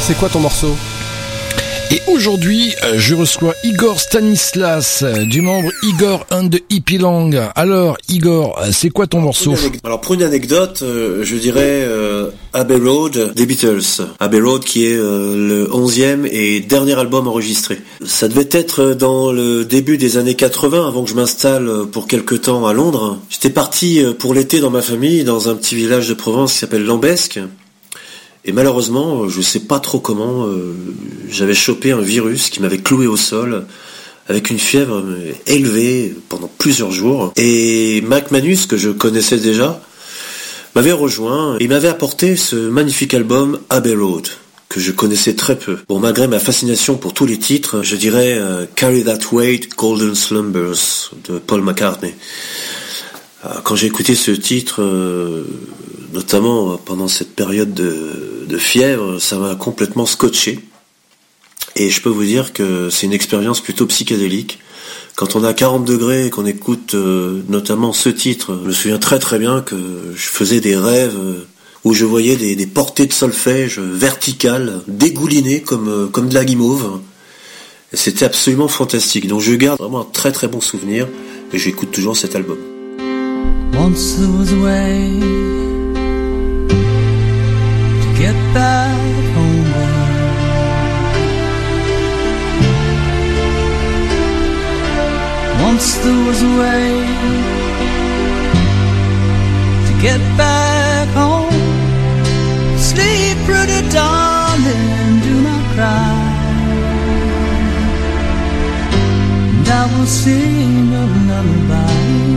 C'est quoi ton morceau Et aujourd'hui, euh, je reçois Igor Stanislas, euh, du membre Igor and the Hippie Lang. Alors, Igor, euh, c'est quoi ton morceau Alors pour une anecdote, euh, je dirais euh, Abbey Road des Beatles. Abbey Road qui est euh, le onzième et dernier album enregistré. Ça devait être dans le début des années 80 avant que je m'installe pour quelque temps à Londres. J'étais parti pour l'été dans ma famille dans un petit village de Provence qui s'appelle Lambesque. Et malheureusement, je sais pas trop comment, euh, j'avais chopé un virus qui m'avait cloué au sol avec une fièvre euh, élevée pendant plusieurs jours. Et Mac Manus, que je connaissais déjà, m'avait rejoint et m'avait apporté ce magnifique album Abbey Road que je connaissais très peu. Bon, malgré ma fascination pour tous les titres, je dirais euh, Carry That Weight, Golden Slumbers de Paul McCartney. Euh, Quand j'ai écouté ce titre, euh, notamment pendant cette période de, fièvre, ça m'a complètement scotché. Et je peux vous dire que c'est une expérience plutôt psychédélique. Quand on a 40 degrés et qu'on écoute euh, notamment ce titre, je me souviens très très bien que je faisais des rêves euh, où je voyais des, portées de solfège verticales, dégoulinées comme, euh, comme de la guimauve. C'était absolument fantastique. Donc je garde vraiment un très très bon souvenir et j'écoute toujours cet album. Once there was a way to get back homeward. Once there was a way to get back home. Sleep, pretty darling, do not cry. And I will sing a lullaby.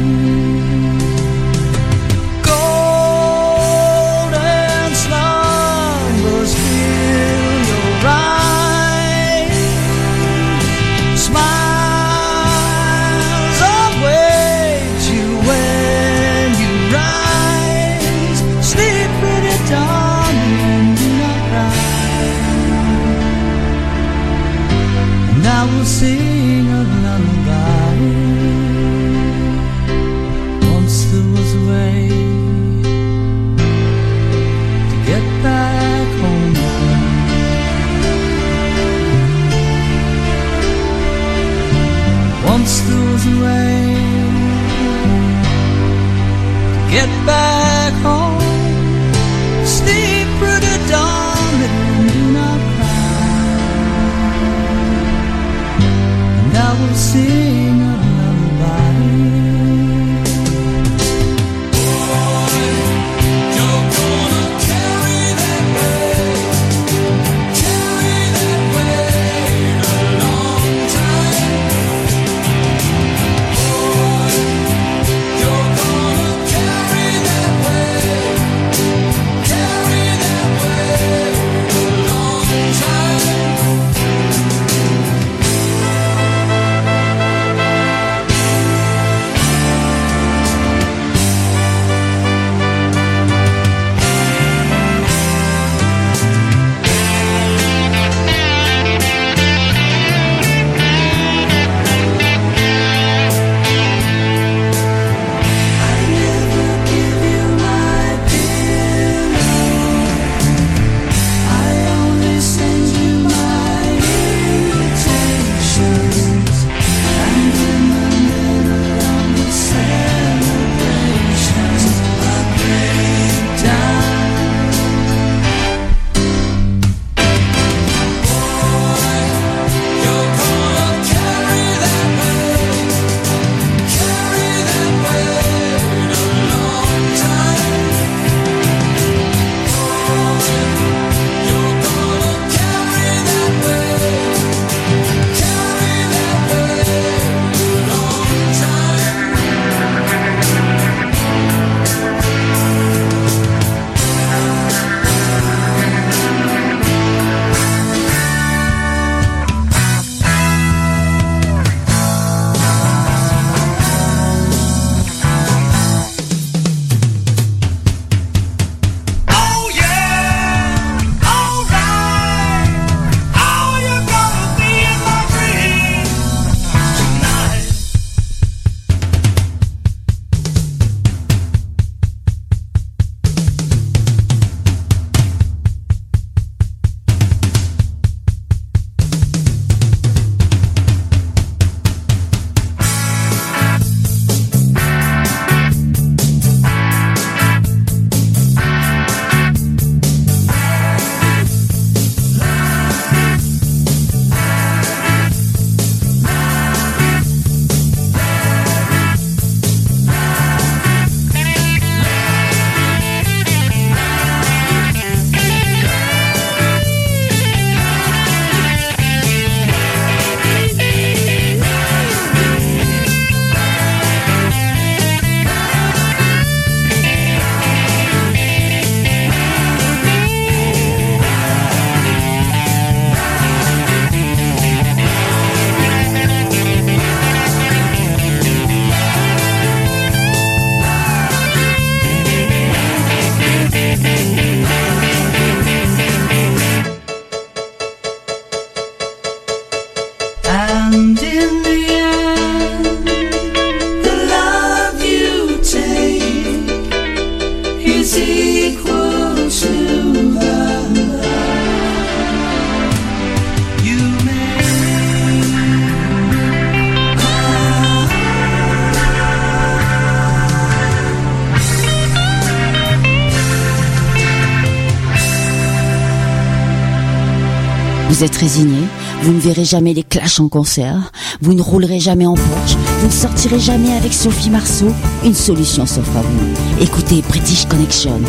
Vous êtes résigné, vous ne verrez jamais les clashs en concert, vous ne roulerez jamais en Porsche, vous ne sortirez jamais avec Sophie Marceau. Une solution s'offre à vous. Écoutez British Connection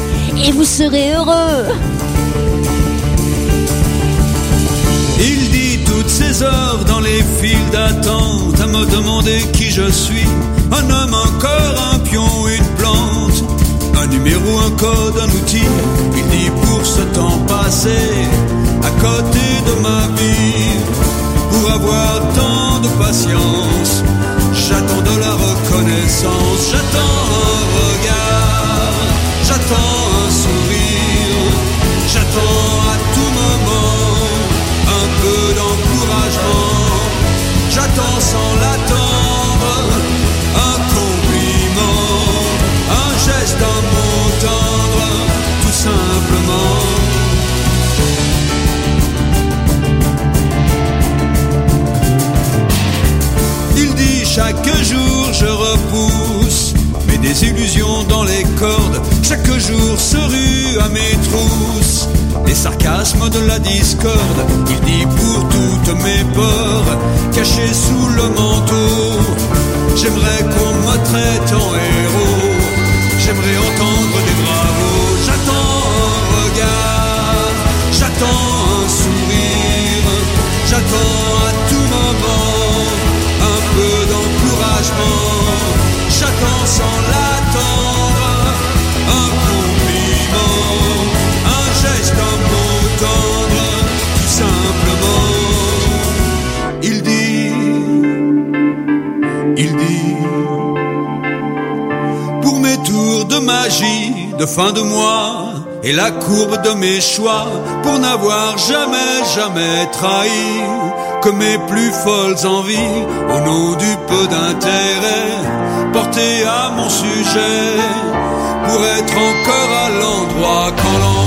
et vous serez heureux. Il dit toutes ces heures dans les files d'attente à me demander qui je suis. Un homme, encore un pion, une plante. Un numéro, un code, un outil. Il dit pour ce temps passé à côté de ma vie. Pour avoir tant de patience, j'attends de la reconnaissance. J'attends un regard, j'attends un sourire. J'attends à tout moment un peu d'encouragement. J'attends sans l'attendre un compliment, un geste, un mot tendre, tout simplement. Chaque jour je repousse mes désillusions dans les cordes. Chaque jour se rue à mes trousses les sarcasmes de la discorde. Il dit pour toutes mes peurs cachées sous le manteau. J'aimerais qu'on me traite en héros. J'aimerais entendre des bravos. J'attends un regard, j'attends un sourire, j'attends J'attends sans l'attendre un compliment, un geste, un mot tendre, tout simplement. Il dit, il dit, pour mes tours de magie de fin de mois et la courbe de mes choix pour n'avoir jamais, jamais trahi que mes plus folles envies au nom du peu d'intérêt porté à mon sujet pour être encore à l'endroit quand l'envers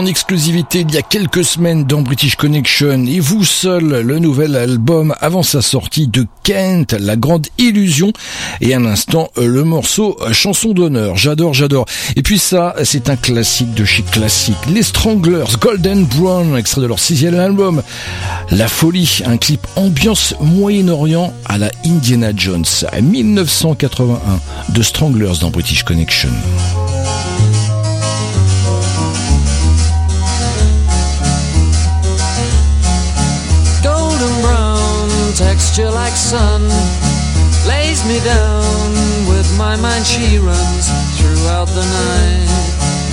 en exclusivité il y a quelques semaines dans British Connection et vous seul le nouvel album avant sa sortie de Kent, La Grande Illusion et un instant le morceau Chanson d'honneur. J'adore, j'adore. Et puis ça, c'est un classique de chez classique. Les Stranglers, Golden Brown, extrait de leur sixième album. La folie, un clip ambiance Moyen-Orient à la Indiana Jones à 1981 de Stranglers dans British Connection. Texture like sun lays me down with my mind. She runs throughout the night.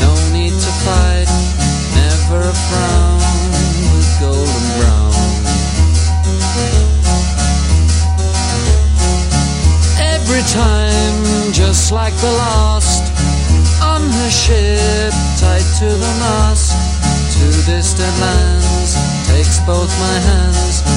No need to fight never a frown with golden brown. Every time just like the last on her ship tied to the mast to distant lands takes both my hands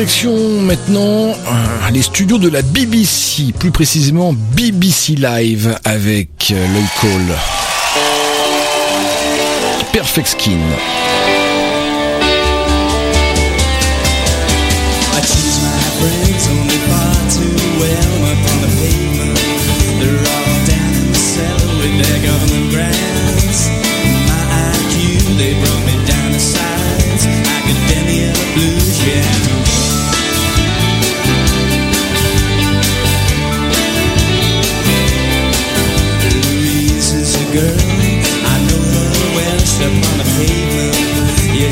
direction maintenant euh, les studios de la BBC, plus précisément BBC Live avec euh, Low Call. Perfect Skin.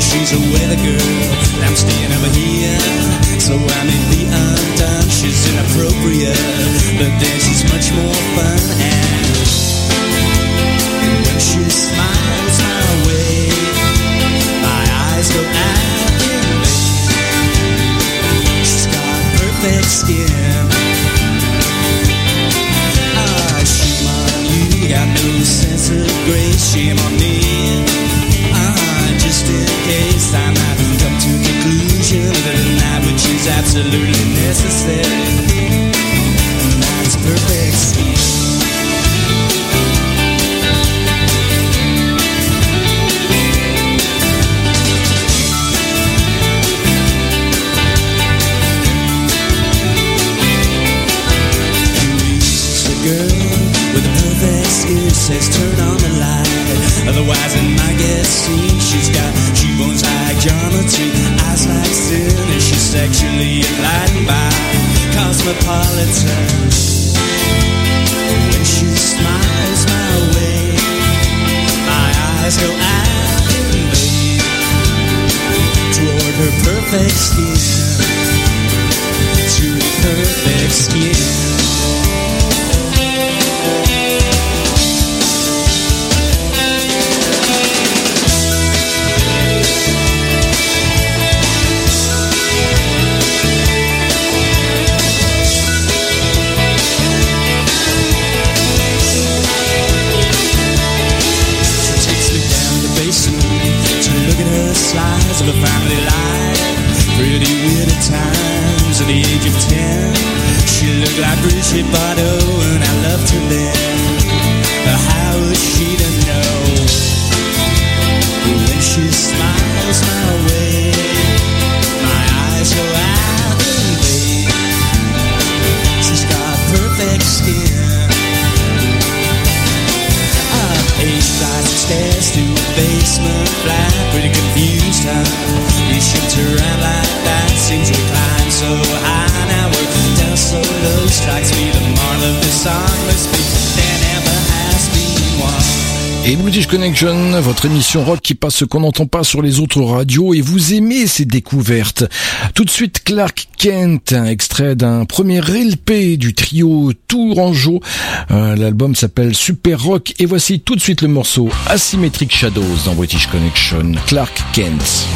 She's a weather girl, and I'm staying over here. So I may be undone, she's inappropriate, but this is much more fun. absolutely necessary. Connection, votre émission rock qui passe ce qu'on n'entend pas sur les autres radios et vous aimez ces découvertes. Tout de suite, Clark Kent, extrait d'un premier LP du trio Tourangeau. Euh, l'album s'appelle Super Rock et voici tout de suite le morceau Asymmetric Shadows dans British Connection. Clark Kent.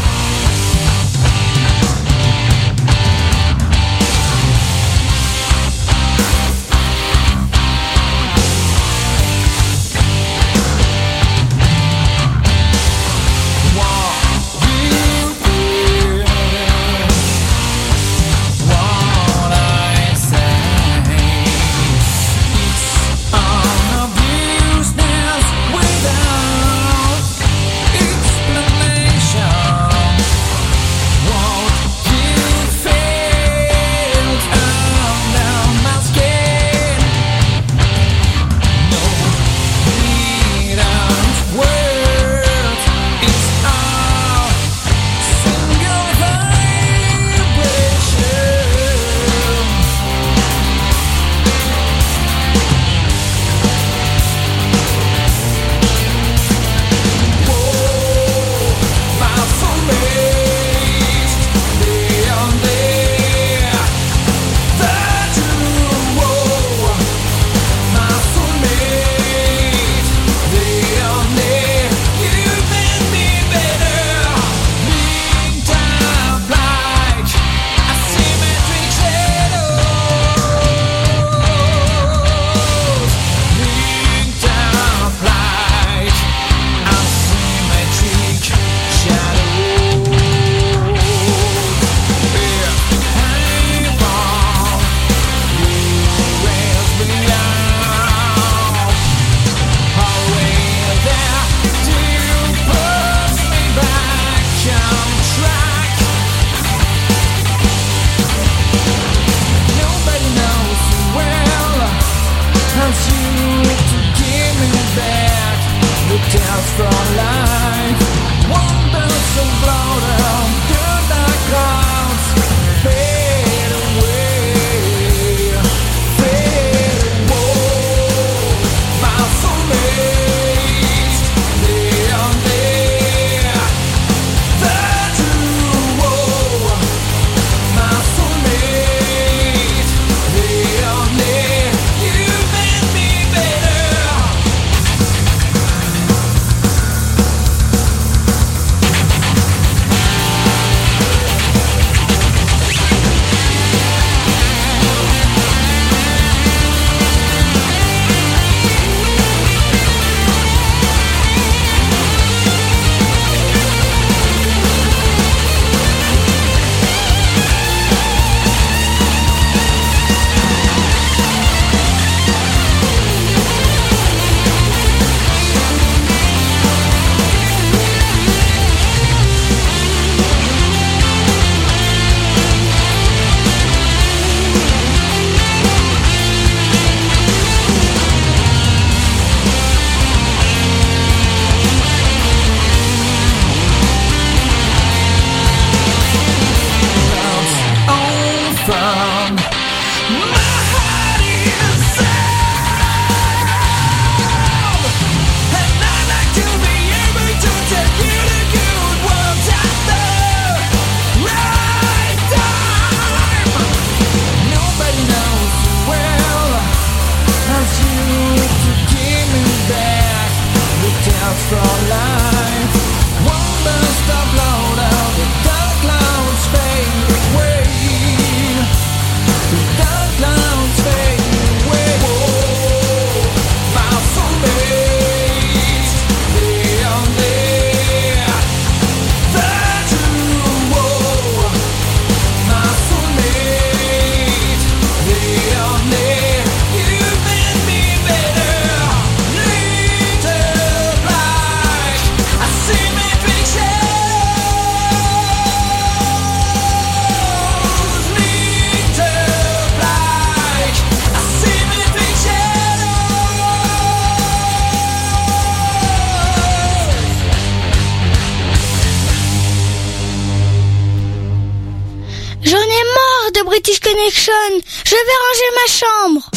Chambre.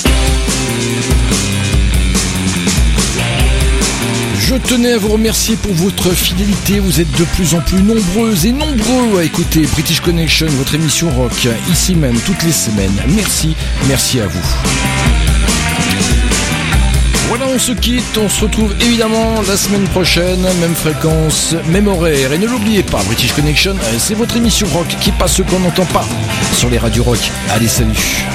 Je tenais à vous remercier pour votre fidélité. Vous êtes de plus en plus nombreuses et nombreux à écouter British Connection, votre émission rock, ici même toutes les semaines. Merci, merci à vous. Voilà, on se quitte, on se retrouve évidemment la semaine prochaine, même fréquence, même horaire. Et ne l'oubliez pas, British Connection, euh, c'est votre émission rock qui passe ce qu'on n'entend pas sur les radios rock. Allez, salut